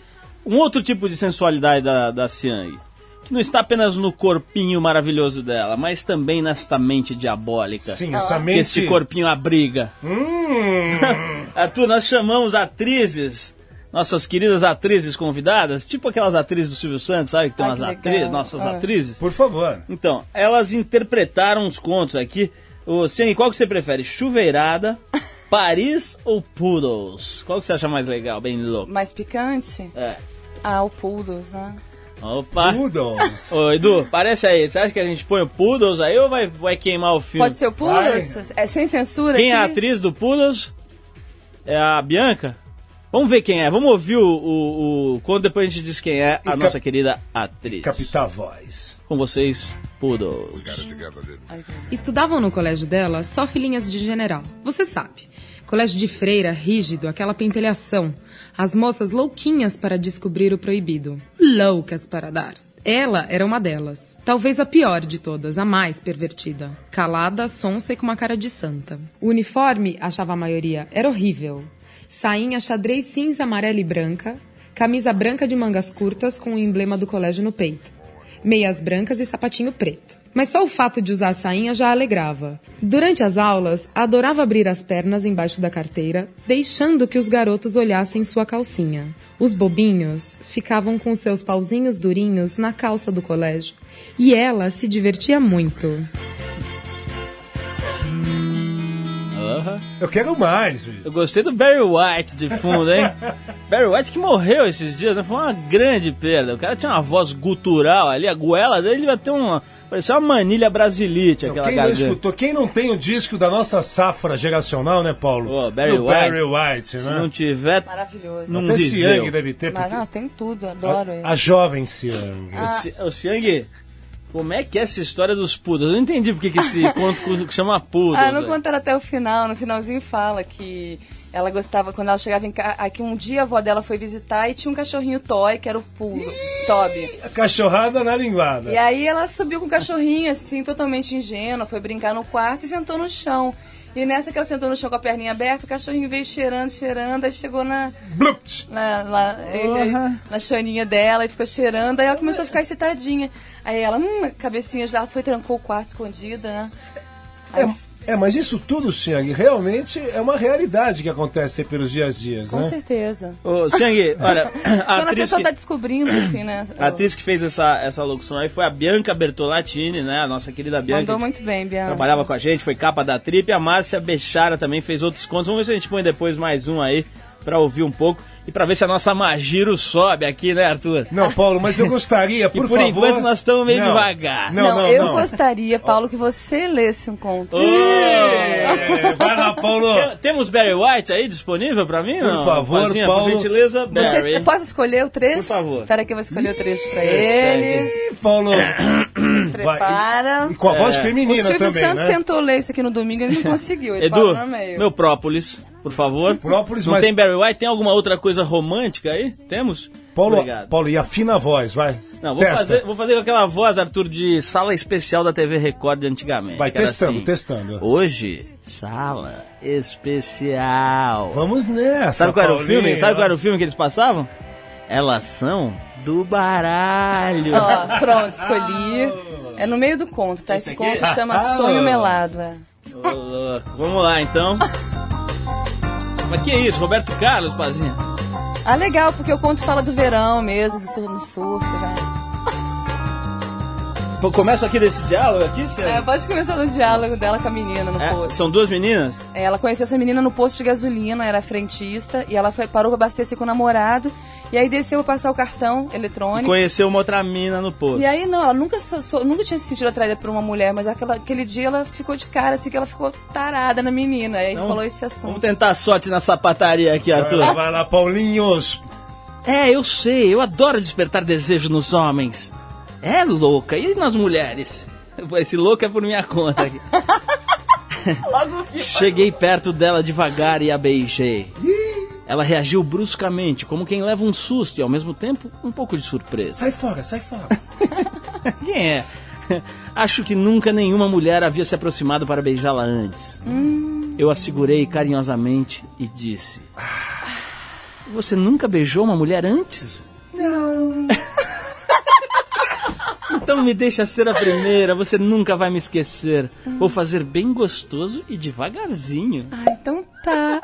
um outro tipo de sensualidade da, da Siang. Que não está apenas no corpinho maravilhoso dela, mas também nesta mente diabólica. Sim, Ah. essa Que mente... esse corpinho abriga. Hum, <laughs> Arthur, nós chamamos atrizes, nossas queridas atrizes convidadas, tipo aquelas atrizes do Silvio Santos, sabe? Que tem umas que atrizes, nossas Ah. atrizes. por favor. Então, elas interpretaram uns contos aqui. Ô, Siang, qual que você prefere? Chuveirada, <laughs> Paris ou Poodles? Qual que você acha mais legal, bem louco? Mais picante? É. Ah, o Poodles, né? Opa! Poodles. <laughs> Ô, Edu, parece aí. Você acha que a gente põe o Poodles aí ou vai, vai queimar o filme? Pode ser o Poodles? É sem censura Quem é a aqui? atriz do Poodles? É a Bianca? Vamos ver quem é. Vamos ouvir o, o, o conto, depois a gente diz quem é a E cap- nossa querida atriz. Captar a voz. Com vocês, Poodles. Estudavam no colégio dela só filhinhas de general. Você sabe. Colégio de freira, rígido, aquela pentelhação. As moças louquinhas para descobrir o proibido. Loucas para dar. Ela era uma delas. Talvez a pior de todas, a mais pervertida. Calada, sonsa e com uma cara de santa. O uniforme, achava a maioria, era horrível. Sainha xadrez cinza, amarela e branca. Camisa branca de mangas curtas com o emblema do colégio no peito. meias brancas e sapatinho preto. Mas só o fato de usar a sainha já alegrava. Durante as aulas, adorava abrir as pernas embaixo da carteira, deixando que os garotos olhassem sua calcinha. Os bobinhos ficavam com seus pauzinhos durinhos na calça do colégio. E ela se divertia muito. Aham. Eu quero mais, bicho. Eu gostei do Barry White de fundo, hein? <laughs> Barry White que morreu esses dias, né? Foi uma grande perda. O cara tinha uma voz gutural ali, a goela dele devia ter uma. Parecia uma manilha brasilite, Não, aquela quem não escutou, quem não tem o disco da nossa safra geracional, né, Paulo? Ô, Barry Do White. Barry White, Se né? não tiver, Maravilhoso. não Até viveu. Siang deve ter, Mas porque não, tem tudo, adoro ele. a, a jovem Siang. O Si- Ô, Siang, como é que é essa história dos putos? Eu não entendi porque que esse <laughs> conto chama puto. Ah, não contaram até o final. No finalzinho fala que ela gostava, quando ela chegava em casa, que um dia a avó dela foi visitar e tinha um cachorrinho toy, que era o Puro, Toby. A cachorrada na linguada. E aí ela subiu com o cachorrinho, assim, totalmente ingênua, foi brincar no quarto e sentou no chão. E nessa que ela sentou no chão com a perninha aberta, o cachorrinho veio cheirando, cheirando, aí chegou na, Blupt! na, lá, ele- na chaninha dela e ficou cheirando, aí ela começou a ficar excitadinha. Aí ela, hum, a cabecinha já foi, trancou o quarto escondida, né? É, é, mas isso tudo, Siang, realmente é uma realidade que acontece aí pelos dias a dias, Com né? certeza. Ô, Siang, <laughs> olha, a Quando a atriz, pessoa que, tá descobrindo, assim, né? a atriz que fez essa, essa locução aí foi a Bianca Bertolatini, né? A nossa querida Bianca. Mandou muito bem, Bianca. Trabalhava com a gente, foi capa da trip. E a Márcia Bechara também fez outros contos. Vamos ver se a gente põe depois mais um aí pra ouvir um pouco. E pra ver se a nossa Magiro sobe aqui, né, Arthur? Não, Paulo, mas eu gostaria, <laughs> por, E por favor... enquanto nós estamos meio Não. devagar. Não, Não, não, eu não. gostaria, Paulo, que você lesse um conto. Ih, Vai lá, Paulo. Tem- Temos Barry White aí disponível pra mim? Por não? favor, Pazinha, Paulo. Por gentileza, Barry. Você, posso escolher o trecho? Por favor. Espera que eu vou escolher o trecho pra ele. Ih, Paulo. Se prepara. E com a voz É. O feminina Silvio também, Santos né? tentou ler isso aqui no domingo, ele não <laughs> conseguiu. Ele Edu, parou no meio. meu própolis, por favor. Própolis, Não mas- tem Barry White? Tem alguma outra coisa romântica aí? Temos? Paulo, Obrigado. Paulo, e afina a voz, vai. Não, vou Testa. fazer, vou fazer com aquela voz, Arthur, de sala especial da TV Record de antigamente. Vai testando, assim. testando. Hoje, sala especial. Vamos nessa, Sabe qual era o Paulinho. filme? Sabe qual era o filme que eles passavam? Elas são do baralho. Ó, pronto, escolhi. É no meio do conto, tá? Esse, Esse conto chama Ah. Sonho Melado. É. Ô, louco. Vamos lá, então. <laughs> Mas que isso, Roberto Carlos, Pazinha? Ah, legal, porque o conto fala do verão mesmo, do surf, do surf, né? <laughs> Começa aqui desse diálogo aqui, Cê? É, pode começar no diálogo dela com a menina no É, posto. são duas meninas? É, Ela conheceu essa menina no posto de gasolina, era frentista, e ela foi, parou pra abastecer com o namorado, e aí desceu pra passar o cartão eletrônico. Conheceu uma outra mina no posto. E aí, não, ela nunca, so- nunca tinha se sentido atraída por uma mulher, mas aquela, aquele dia ela ficou de cara, assim, que ela ficou tarada na menina. Aí Então, falou esse Vamos assunto. tentar a sorte na sapataria aqui, Arthur. Vai, vai lá, Paulinhos. É, eu sei, eu adoro despertar desejo nos homens. É louca, e nas mulheres? Esse louco é por minha conta aqui. <laughs> Cheguei perto dela devagar e a beijei. Ela reagiu bruscamente, como quem leva um susto e ao mesmo tempo um pouco de surpresa. Sai fora, sai fora. <laughs> Quem é? <laughs> Acho que nunca nenhuma mulher havia se aproximado para beijá-la antes. Eu a segurei carinhosamente e disse: Você nunca beijou uma mulher antes? Não. <laughs> então me deixa ser a primeira, você nunca vai me esquecer. Vou fazer bem gostoso e devagarzinho. Ah, então tá.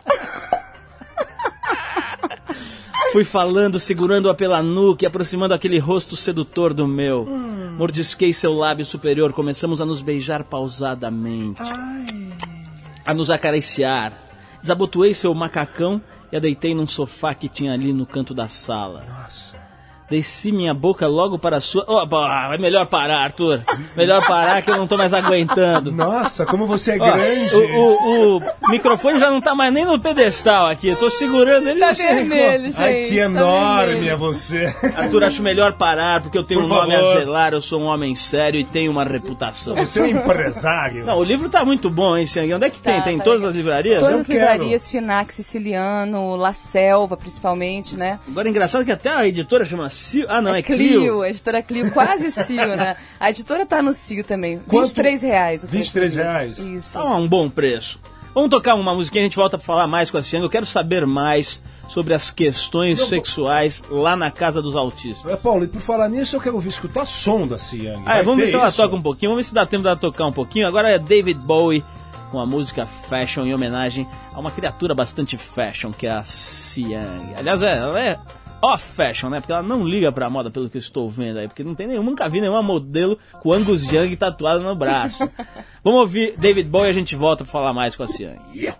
Fui falando, segurando-a pela nuca e aproximando aquele rosto sedutor do meu. Mordisquei seu lábio superior, começamos a nos beijar pausadamente. A nos acariciar. Desabotoei seu macacão e a deitei num sofá que tinha ali no canto da sala. Desci minha boca logo para a sua. Oh, é melhor parar, Arthur. Melhor parar que eu não tô mais aguentando. Nossa, como você é Ó, grande. o, o- o microfone já não tá mais nem no pedestal aqui. Eu tô segurando ele Tá vermelho, gente. Ai, que tá enorme vermelho. é você. Arthur, acho melhor parar, porque eu tenho Por um nome a favor. zelar, eu sou um homem sério e tenho uma reputação. Você é um empresário. Não, o livro tá muito bom, hein, Siang? Onde é que tem? Tá, tem em tá todas as livrarias? Todas Eu as quero. livrarias, Finac, Siciliano, La Selva, principalmente, né? Agora, é engraçado que até a editora chama Cio... Ah, não, é, Clio. Clio, a editora Clio, quase Cio, né? A editora tá no Cio também. Quanto? 23 reais. o preço 23 do livro. reais? Isso. Tá um bom preço. Vamos tocar uma musiquinha, a gente volta pra falar mais com a Siang. Eu quero saber mais sobre as questões sexuais lá na casa dos autistas. É, Paulo, e por falar nisso, eu quero ouvir escutar som da Siang. Ah, é, vamos ver se ela toca um pouquinho, vamos ver se dá tempo dela tocar um pouquinho. Agora é David Bowie com a música Fashion em homenagem a uma criatura bastante fashion que é a Siang. Aliás, é, ela é off fashion, né? Porque ela não liga pra moda, pelo que eu estou vendo aí. Porque não tem nenhum, nunca vi nenhuma modelo com Angus Young tatuado no braço. <laughs> vamos ouvir David Bowie e a gente volta pra falar mais com a Siang. dance,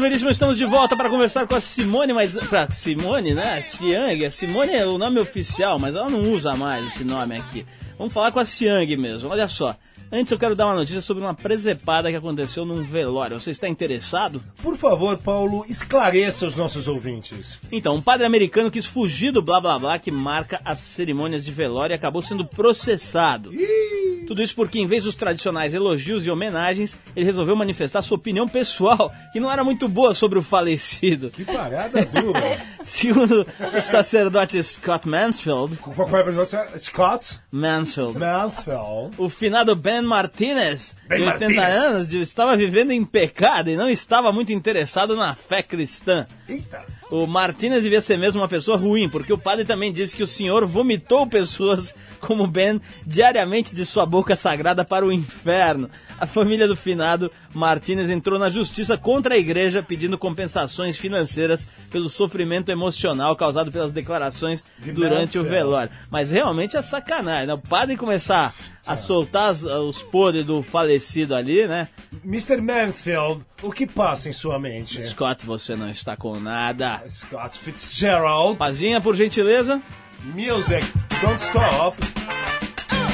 Veríssimo, estamos de volta para conversar com a Simone, mas. Pra Simone, né? Siang. Simone é o nome oficial, mas ela não usa mais esse nome aqui. Vamos falar com a Siang mesmo. Olha só. Antes eu quero dar uma notícia sobre uma presepada que aconteceu num velório. Você está interessado? Por favor, Paulo, esclareça os nossos ouvintes. Então, um padre americano quis fugir do blá blá blá que marca as cerimônias de velório e acabou sendo processado. Tudo isso porque, em vez dos tradicionais elogios e homenagens, ele resolveu manifestar sua opinião pessoal, que não era muito boa sobre o falecido. Que parada dura. <laughs> Segundo o sacerdote Scott Mansfield, pronúncia? Scott Mansfield, Mansfield. o finado Ben Martinez, Ben de 80 Martinez. anos, estava vivendo em pecado e não estava muito interessado na fé cristã. Eita. O Martinez devia ser mesmo uma pessoa ruim, porque o padre também disse que o senhor vomitou pessoas <laughs> como Ben diariamente de sua boca sagrada para o inferno. A família do finado Martinez entrou na justiça contra a igreja pedindo compensações financeiras pelo sofrimento emocional causado pelas declarações De durante o velório. Mas realmente é sacanagem, né? O padre começar a soltar as- os podres do falecido ali, né? Mr. Mansfield, o que passa em sua mente? Scott, você não está com nada. Scott Fitzgerald. Pazinha, por gentileza. Music, don't stop.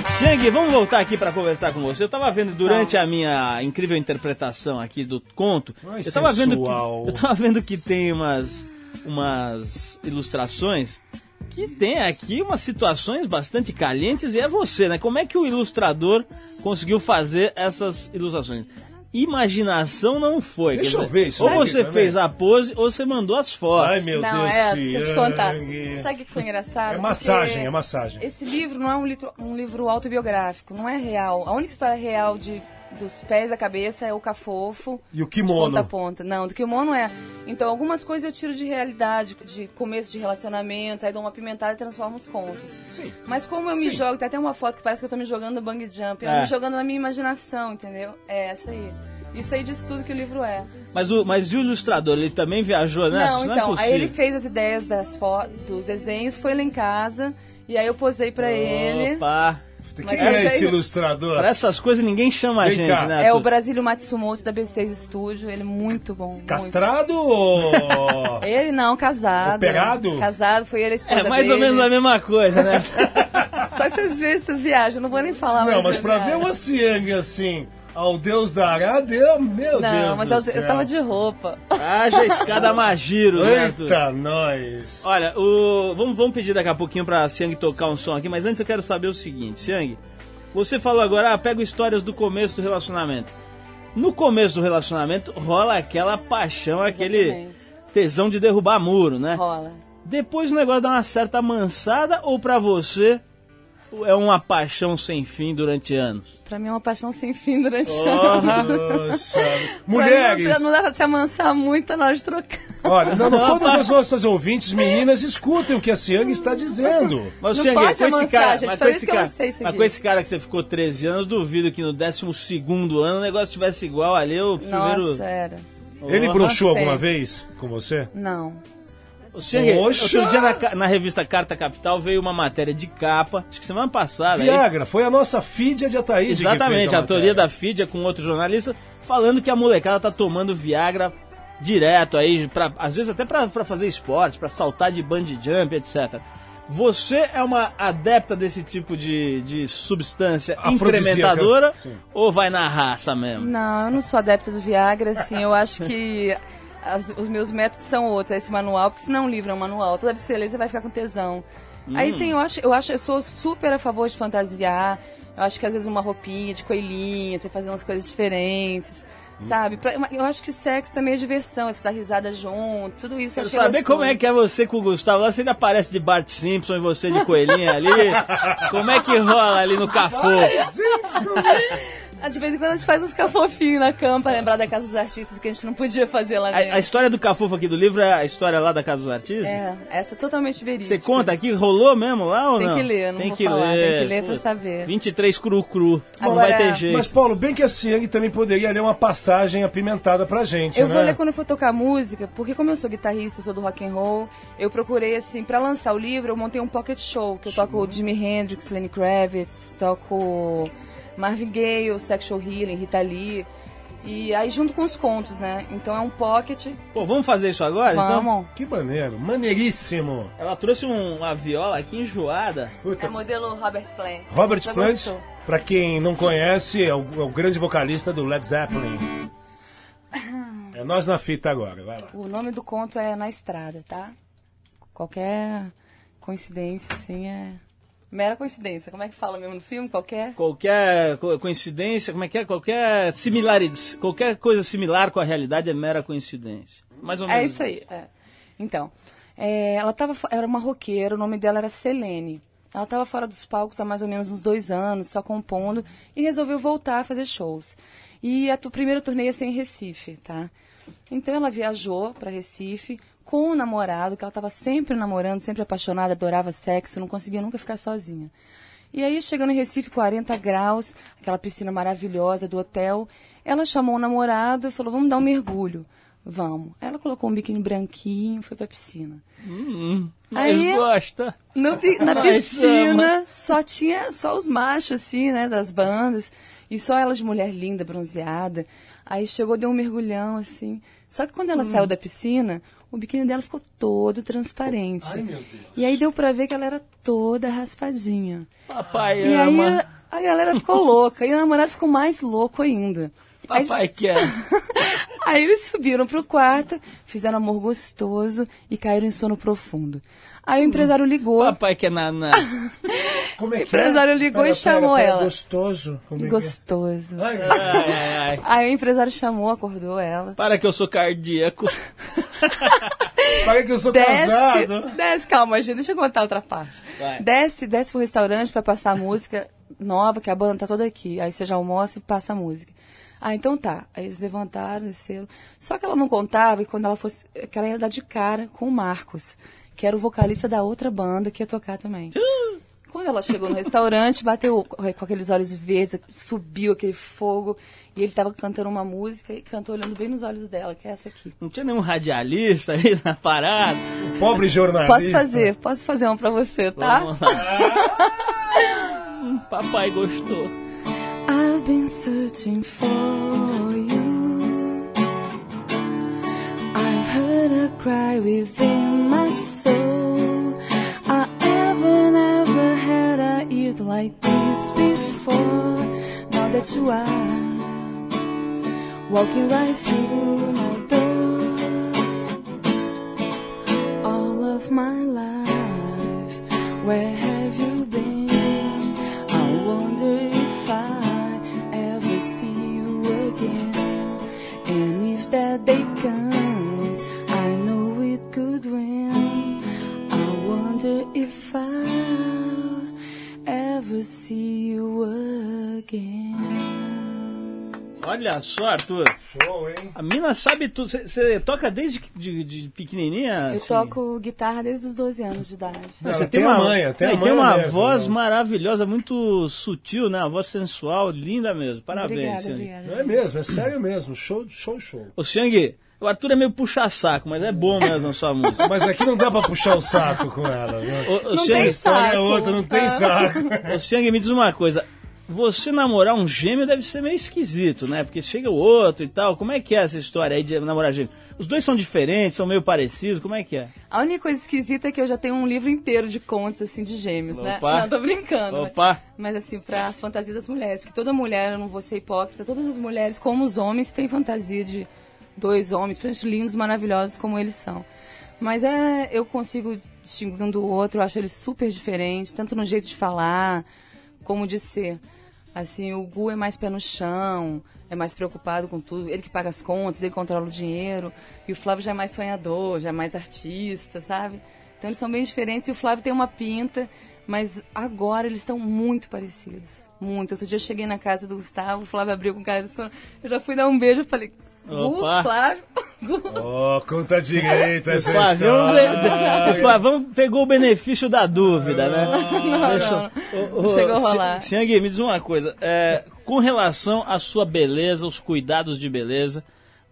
Siang, vamos voltar aqui para conversar com você. Eu tava vendo durante a minha incrível interpretação aqui do conto, Ai, eu tava vendo que eu tava vendo que tem umas umas ilustrações que tem aqui umas situações bastante calientes e é você, né? Como é que o ilustrador conseguiu fazer essas ilustrações? Imaginação não foi. Deixa quer eu ver isso Ou você também. fez a pose ou você mandou as fotos. Ai, meu não, Deus, é, deixa eu te contar. Sabe o que foi engraçado? É massagem, Porque é massagem. Esse livro não é um livro, um livro autobiográfico, não é real. A única história real de, dos pés à cabeça é o cafofo. E o De kimono. ponta a ponta. Não, do kimono é. Então, algumas coisas eu tiro de realidade, de começo de relacionamentos, aí dou uma pimentada e transformo os contos. Sim. Mas como eu me jogo, tem até uma foto que parece que eu tô me jogando no bang jump, eu É. me jogando na minha imaginação, entendeu? É essa aí. Isso aí diz tudo que o livro é. Mas o mas e o ilustrador, ele também viajou nessa? Não, é então, possível. aí ele fez as ideias das fo- dos desenhos, foi lá em casa, e aí eu posei pra ele. Opa. Quem Mas é esse ilustrador? Para essas coisas ninguém chama a Vem gente, cá. né? É o? Brasílio Matsumoto da B6 Studio, ele é muito bom. muito. Castrado ou... Ele não, casado. Operado? Casado, foi ele a esposa É mais ou dele. menos a mesma coisa, né? <laughs> Só vocês verem essas viagens, eu não vou nem falar mais. Não, mas pra ver uma Siang assim, ao Deus dará, Deus, meu Não, Deus mas do eu, céu. eu tava de roupa. Haja escada <laughs> Magiro, né? Eita, nós. Olha, o... vamos, vamos pedir daqui a pouquinho pra Siang tocar um som aqui, mas antes eu quero saber o seguinte, Siang, você falou agora, ah, pego histórias do começo do relacionamento. No começo do relacionamento rola aquela paixão, aquele tesão de derrubar muro, né? Rola. Depois o negócio dá uma certa mansada ou pra você é uma paixão sem fim durante anos? Pra mim é uma paixão sem fim durante anos. Porra! <laughs> Nossa. Pra não, Mulheres, não dá pra se amansar muito, de trocar. olha, não, não, todas as nossas ouvintes meninas escutem o que a Siang está dizendo. Mas, Não Siang, pode com esse amansar, cara, gente, mas com isso esse que eu cara, mas com esse cara que você ficou 13 anos, duvido que no 12 ano o negócio tivesse igual ali, o primeiro... Nossa, era. Ele Porra. broxou alguma Sempre. vez com você? Não. Poxa! outro dia na, na revista Carta Capital veio uma matéria de capa, acho que semana passada. aí, Viagra, foi a nossa Fídia de Ataíde que Exatamente, fez a, a, teoria da. Fídia com outro jornalista, falando que a molecada tá tomando Viagra direto aí, pra, às vezes até pra, pra fazer esporte, pra saltar de bungee jump, etc. Você é uma adepta desse tipo de, de substância incrementadora Sim. ou vai na raça mesmo? Não, eu não sou adepta do Viagra, assim, eu acho que as- os meus métodos são outros, é esse manual, porque se não é um livro, é um manual. Toda vez que você lê, você vai ficar com tesão. Hum. Aí tem, eu acho, eu acho, eu sou super a favor de fantasiar. Eu acho que às vezes uma roupinha de coelhinha, você fazer umas coisas diferentes. Sabe? Pra- eu acho que o sexo também é diversão, é você dar risada junto, tudo isso eu Quero saber gostoso. como é que é você com o Gustavo. Lá se ele aparece de Bart Simpson e você de coelhinha ali. <laughs> como é que rola ali no cafô? Ah, De vez em quando a gente faz uns cafofinhos na cama pra lembrar da Casa dos Artistas que a gente não podia fazer lá dentro. A, a história do cafofo aqui do livro é a história lá da Casa dos Artistas? É, essa é totalmente verídica. Você conta aqui, rolou mesmo lá ou Tem não? que ler, não tem vou que falar, ler. tem que ler pra saber. 23 cru cru. não vai ter jeito. Mas, Paulo, bem que a Siang também poderia ler uma passagem apimentada pra gente, Eu né? vou ler quando eu for tocar música, porque como eu sou guitarrista, sou do rock and roll, eu procurei assim, pra lançar o livro, eu montei um pocket show, que eu toco o Jimi Hendrix, Lenny Kravitz, toco Marvin Gaye, Sexual Healing, Rita Lee, e aí junto com os contos, né? Então é um pocket. Pô, vamos fazer isso agora? Então, Vamos. Que maneiro, maneiríssimo. ela trouxe um- uma viola aqui enjoada. Puta, É modelo Robert Plant. Robert Já Plant, gostou? pra quem não conhece, é o, é o grande vocalista do Led Zeppelin. <laughs> É nós na fita agora, vai lá. O nome do conto é Na Estrada, tá? Qualquer coincidência, assim, é. Mera coincidência. Como é que fala mesmo no filme? Qualquer. Qualquer co- coincidência, como é que é? Qualquer similaridade, qualquer coisa similar com a realidade é mera coincidência. Mais ou menos. É isso aí. é. Então, é, ela tava, era uma roqueira, o nome dela era Selene. Ela estava fora dos palcos há mais ou menos uns dois anos, só compondo, e resolveu voltar a fazer shows. E a primeira turnê ia ser em Recife, tá? Então ela viajou para Recife com o namorado, que ela estava sempre namorando, sempre apaixonada, adorava sexo, não conseguia nunca ficar sozinha. E aí, chegando em Recife, 40 graus, aquela piscina maravilhosa do hotel, ela chamou o namorado e falou: Vamos dar um mergulho. Vamos. Aí ela colocou um biquíni branquinho e foi pra piscina. Mas Aí- gosta. No na piscina só tinha só os machos, assim, né, das bandas. E só ela de mulher linda, bronzeada. Aí chegou, deu um mergulhão, assim. Só que quando ela saiu da piscina, o biquíni dela ficou todo transparente. Ai, meu Deus. E aí deu pra ver que ela era toda raspadinha. Papai E aí ama. a, a galera ficou louca. E o namorado ficou mais louco ainda. Aí Papai eles- quer. <laughs> Aí eles subiram pro quarto, fizeram amor gostoso e caíram em sono profundo. Aí o empresário ligou. Papai quer naná. Como <laughs> é que empresário é? ligou e chamou ela. Gostoso. Como é que é? Gostoso. Deus. Ai, ai, ai. Aí o empresário chamou, acordou ela. Para que eu sou cardíaco. <laughs> <laughs> Para que eu sou Desce, casado. desce, calma, gente, deixa eu contar outra parte. Vai. Desce, desce pro restaurante pra passar a música nova, que a banda tá toda aqui. Aí você já almoça e passa a música. Ah, então tá. Aí eles levantaram, desceram. Só que ela não contava que quando ela fosse. que ela ia dar de cara com o Marcos, que era o vocalista da outra banda que ia tocar também. <gasps> Quando ela chegou no restaurante, bateu com aqueles olhos verdes, subiu aquele fogo, e ele tava cantando uma música e cantou olhando bem nos olhos dela, que é essa aqui. Não tinha nenhum radialista ali <laughs> na parada. Pobre jornalista. Posso fazer, posso fazer uma pra você, tá? Vamos lá. <laughs> Papai gostou. I've been searching for you. I've heard a cry within my soul. Like this before. Now that you are walking right through my door, all of my life, where have you been? I wonder if I ever see you again. And if that day comes, see you again. Olha só, Arthur. Show, hein? A mina sabe tudo. Você toca desde de, de pequenininha? Eu assim? toco guitarra desde os 12 anos de idade. Não, Você tem a manha, tem a é, manha uma mesmo, voz né? maravilhosa, muito sutil, né? Uma voz sensual, linda mesmo. Parabéns, Obrigada, obrigada. Não é mesmo, é sério mesmo. Show, show, show. Ô, Xiang, o Arthur é meio puxa-saco, mas é bom mesmo a sua <laughs> música. Mas aqui não dá pra puxar o saco com ela, viu? Ô, ô, Não Xiang, tem História é saco. outra, não tem Ah. saco. <laughs> ô, Xiang, me diz uma coisa. Você namorar um gêmeo deve ser meio esquisito, né? Porque chega o outro e tal. Como é que é essa história aí de namorar gêmeo? Os dois são diferentes, são meio parecidos, como é que é? A única coisa esquisita é que eu já tenho um livro inteiro de contos, assim, de gêmeos, né? Opa. Não, tô brincando. mas- Opa! Mas, assim, para as fantasias das mulheres. Que toda mulher, eu não vou ser hipócrita, todas as mulheres, como os homens, têm fantasia de dois homens, lindos, maravilhosos como eles são. Mas é, eu consigo distinguir um do outro, eu acho eles super diferentes, tanto no jeito de falar, como de ser. Assim, o Gu é mais pé no chão, é mais preocupado com tudo, ele que paga as contas, ele controla o dinheiro, e o Flávio já é mais sonhador, já é mais artista, sabe? Então eles são bem diferentes e o Flávio tem uma pinta, mas agora eles estão muito parecidos. Muito. Outro dia eu cheguei na casa do Gustavo, o Flávio abriu com cara de sono. Eu já fui dar um beijo, eu falei, Gu. Flávio, <laughs> Gu. Ó, conta direito essa O Flavião, história. o Flavião pegou o benefício da dúvida, né? <laughs> Não, Deixa- não, não chegou a rolar. Xiang, me diz uma coisa. é, com relação à sua beleza, os cuidados de beleza,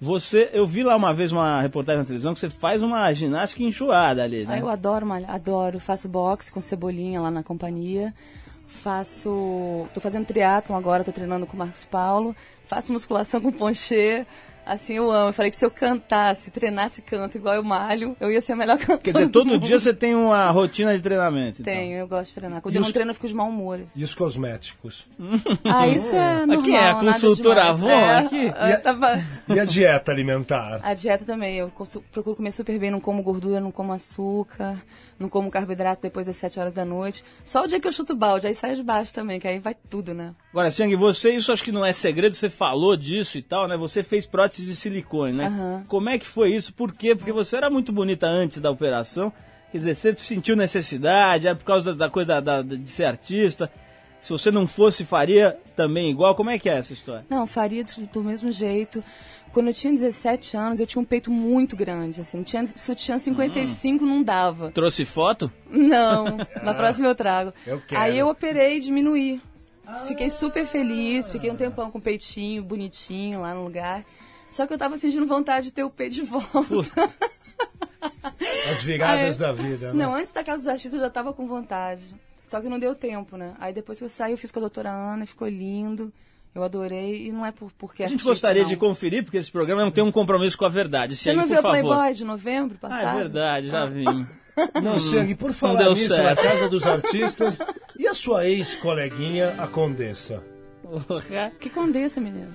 você, eu vi lá uma vez uma reportagem na televisão que você faz uma ginástica enjoada ali, Ah, né? eu adoro adoro. Faço boxe com cebolinha lá na companhia. Faço. tô fazendo triatlon agora, tô treinando com o Marcos Paulo. Faço musculação com ponchê. Assim, eu amo. Eu falei que se eu cantasse, treinasse canto igual eu malho, eu ia ser a melhor cantora. Quer dizer, do todo dia você tem uma rotina de treinamento. então. Tenho, eu gosto de treinar. Quando E eu os- não treino, eu fico de mau humor. E os cosméticos? <laughs> Ah, isso é normal. Aqui é a consultora. Avon, É, aqui? eu tava- E a dieta alimentar? A dieta também, eu consu- procuro comer super bem, não como gordura, não como açúcar, não como carboidrato depois das 7 horas da noite. Só o dia que eu chuto balde, aí sai de baixo também, que aí vai tudo, né? Agora, Xiang, você, isso acho que não é segredo, você falou disso e tal, né? Você fez prótese de silicone, né? Aham. Como é que foi isso? Por quê? Porque você era muito bonita antes da operação. Quer dizer, você sentiu necessidade, era por causa da, da coisa da- da- de ser artista. Se você não fosse, faria também igual. Como é que é essa história? Não, faria do, do mesmo jeito. Quando eu tinha 17 anos, eu tinha um peito muito grande, assim. Não tinha, se eu tinha 55, não dava. Trouxe foto? Não, <laughs> na próxima eu trago. Eu quero. Aí eu operei e diminuí. Fiquei super feliz, fiquei um tempão com o peitinho bonitinho lá no lugar. Só que eu tava sentindo vontade de ter o peito de volta. As viradas é? da vida, né? Não, antes da Casa dos Artistas eu já tava com vontade. Só que não deu tempo, né? Aí depois que eu saí, eu fiz com a doutora Ana, ficou lindo. Eu adorei e não é por, porque A gente artista, gostaria não. de conferir, porque esse programa não tem um compromisso com a verdade. Você não por viu o favor. Playboy de novembro Ah, passado? é verdade, já vi. <laughs> Não, Siang, por falar deu nisso, certo. na Casa dos Artistas, e a sua ex-coleguinha, a Condessa? Que condessa, menino.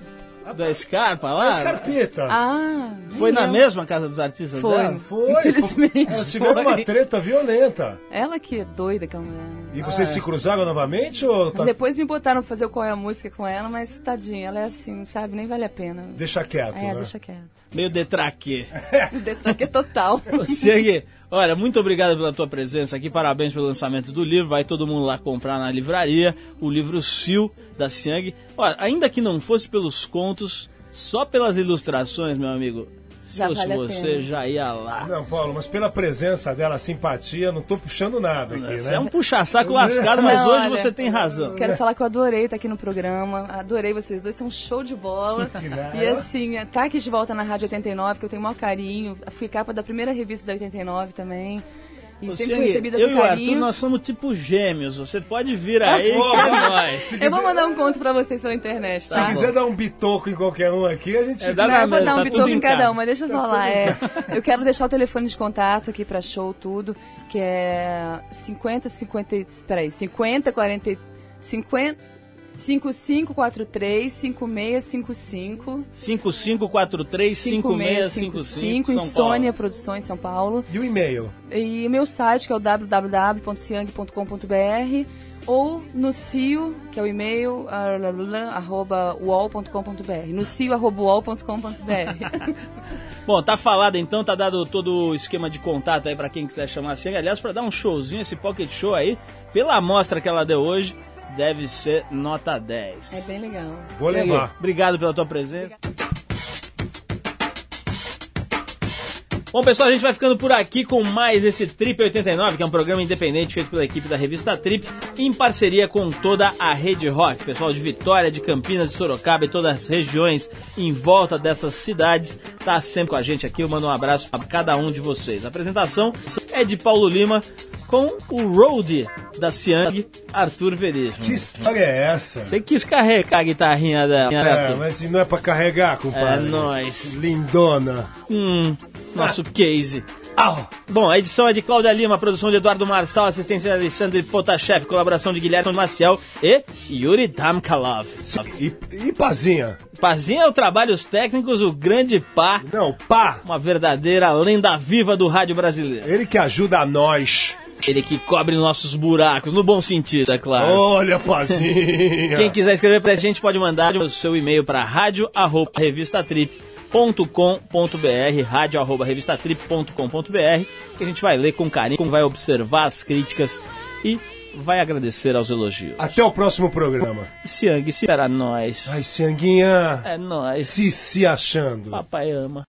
Da Scarpa lá? A Escarpeta. Ah, Foi na eu. mesma Casa dos Artistas Foi. dela? Foi. Infelizmente, Elas tiveram foi. uma treta violenta. Ela que é doida, aquela mulher. né? E vocês se cruzaram novamente ou tá... Depois me botaram pra fazer o Qual é a Música com ela, mas tadinha, ela é assim, sabe? Nem vale a pena. Deixa quieto, É, né? deixa quieto. Meio detraque <laughs> é total. Ô, Siang, olha, muito obrigado pela tua presença aqui, parabéns pelo lançamento do livro, vai todo mundo lá comprar na livraria, o livro Sil, da Siang. Olha, ainda que não fosse pelos contos, só pelas ilustrações, meu amigo, se Já fosse vale você, já ia lá. Não, Paulo, mas pela presença dela, a simpatia, não tô puxando nada aqui, Você né? é um puxa-saco lascado, mas Não, hoje olha, você tem razão. Quero falar que eu adorei estar aqui no programa, adorei vocês dois, são um show de bola. <laughs> e assim, tá aqui de volta na Rádio 89, que eu tenho o maior carinho. Fui capa da primeira revista da 89 também. E Ô, sempre recebida eu com e o Arthur, carinho. nós somos tipo gêmeos, você pode vir aí que é nóis. <laughs> Eu vou mandar um conto pra vocês pela internet, Se tá? quiser dar um bitoco em qualquer um aqui, a gente... É, dá Não, eu vou dar um tá bitoco em cada um, mas deixa eu falar. É, <laughs> eu quero deixar o telefone de contato aqui pra show, tudo, que é 50, 50, peraí, 50, 40, 50, 5543 5655 55435655 em São Sônia Paulo. Produções, São Paulo. E o e-mail? E o meu site, que é o www.siang.com.br ou no CIO, que é o e-mail, arroba uol.com.br. No CIO, arroba uol.com.br. <laughs> Bom, tá falado então, tá dado todo o esquema de contato aí pra quem quiser chamar a Siang. Aliás, pra dar um showzinho, esse pocket show aí, pela amostra que ela deu hoje, deve ser nota 10. É bem legal. Vou levar. Obrigado pela tua presença. Bom, pessoal, a gente vai ficando por aqui com mais esse Trip 89, que é um programa independente feito pela equipe da revista Trip, em parceria com toda a Rede Rock. Pessoal de Vitória, de Campinas, de Sorocaba e todas as regiões em volta dessas cidades, tá sempre com a gente aqui. Eu mando um abraço a cada um de vocês. A apresentação é de Paulo Lima com o roadie da Siang, Arthur Veríssimo. Que história é essa? Você quis carregar a guitarrinha dela, né, É, mas não é pra carregar, É compadre. nóis. Lindona. Hum, nosso case. Ah, Bom, a edição é de Cláudia Lima, produção de Eduardo Marçal, assistência de Alexandre Potashev, colaboração de Guilherme Maciel e Yuri Damkalov. e, e Pazinha? Pazinha é o Trabalhos Técnicos, o grande pá, Não, pá. uma verdadeira lenda viva do rádio brasileiro. Ele que ajuda a nós. Ele que cobre nossos buracos, no bom sentido, é claro. Olha, Pazinha. Quem quiser escrever pra gente pode mandar o seu e-mail para rádio@revistatrip.com.br, rádio@revistatrip.com.br, que a gente vai ler com carinho, vai observar as críticas e vai agradecer aos elogios. Até o próximo programa. Siang, se era nós. Ai, Cianguinha. É nós. Se se achando. Papai ama.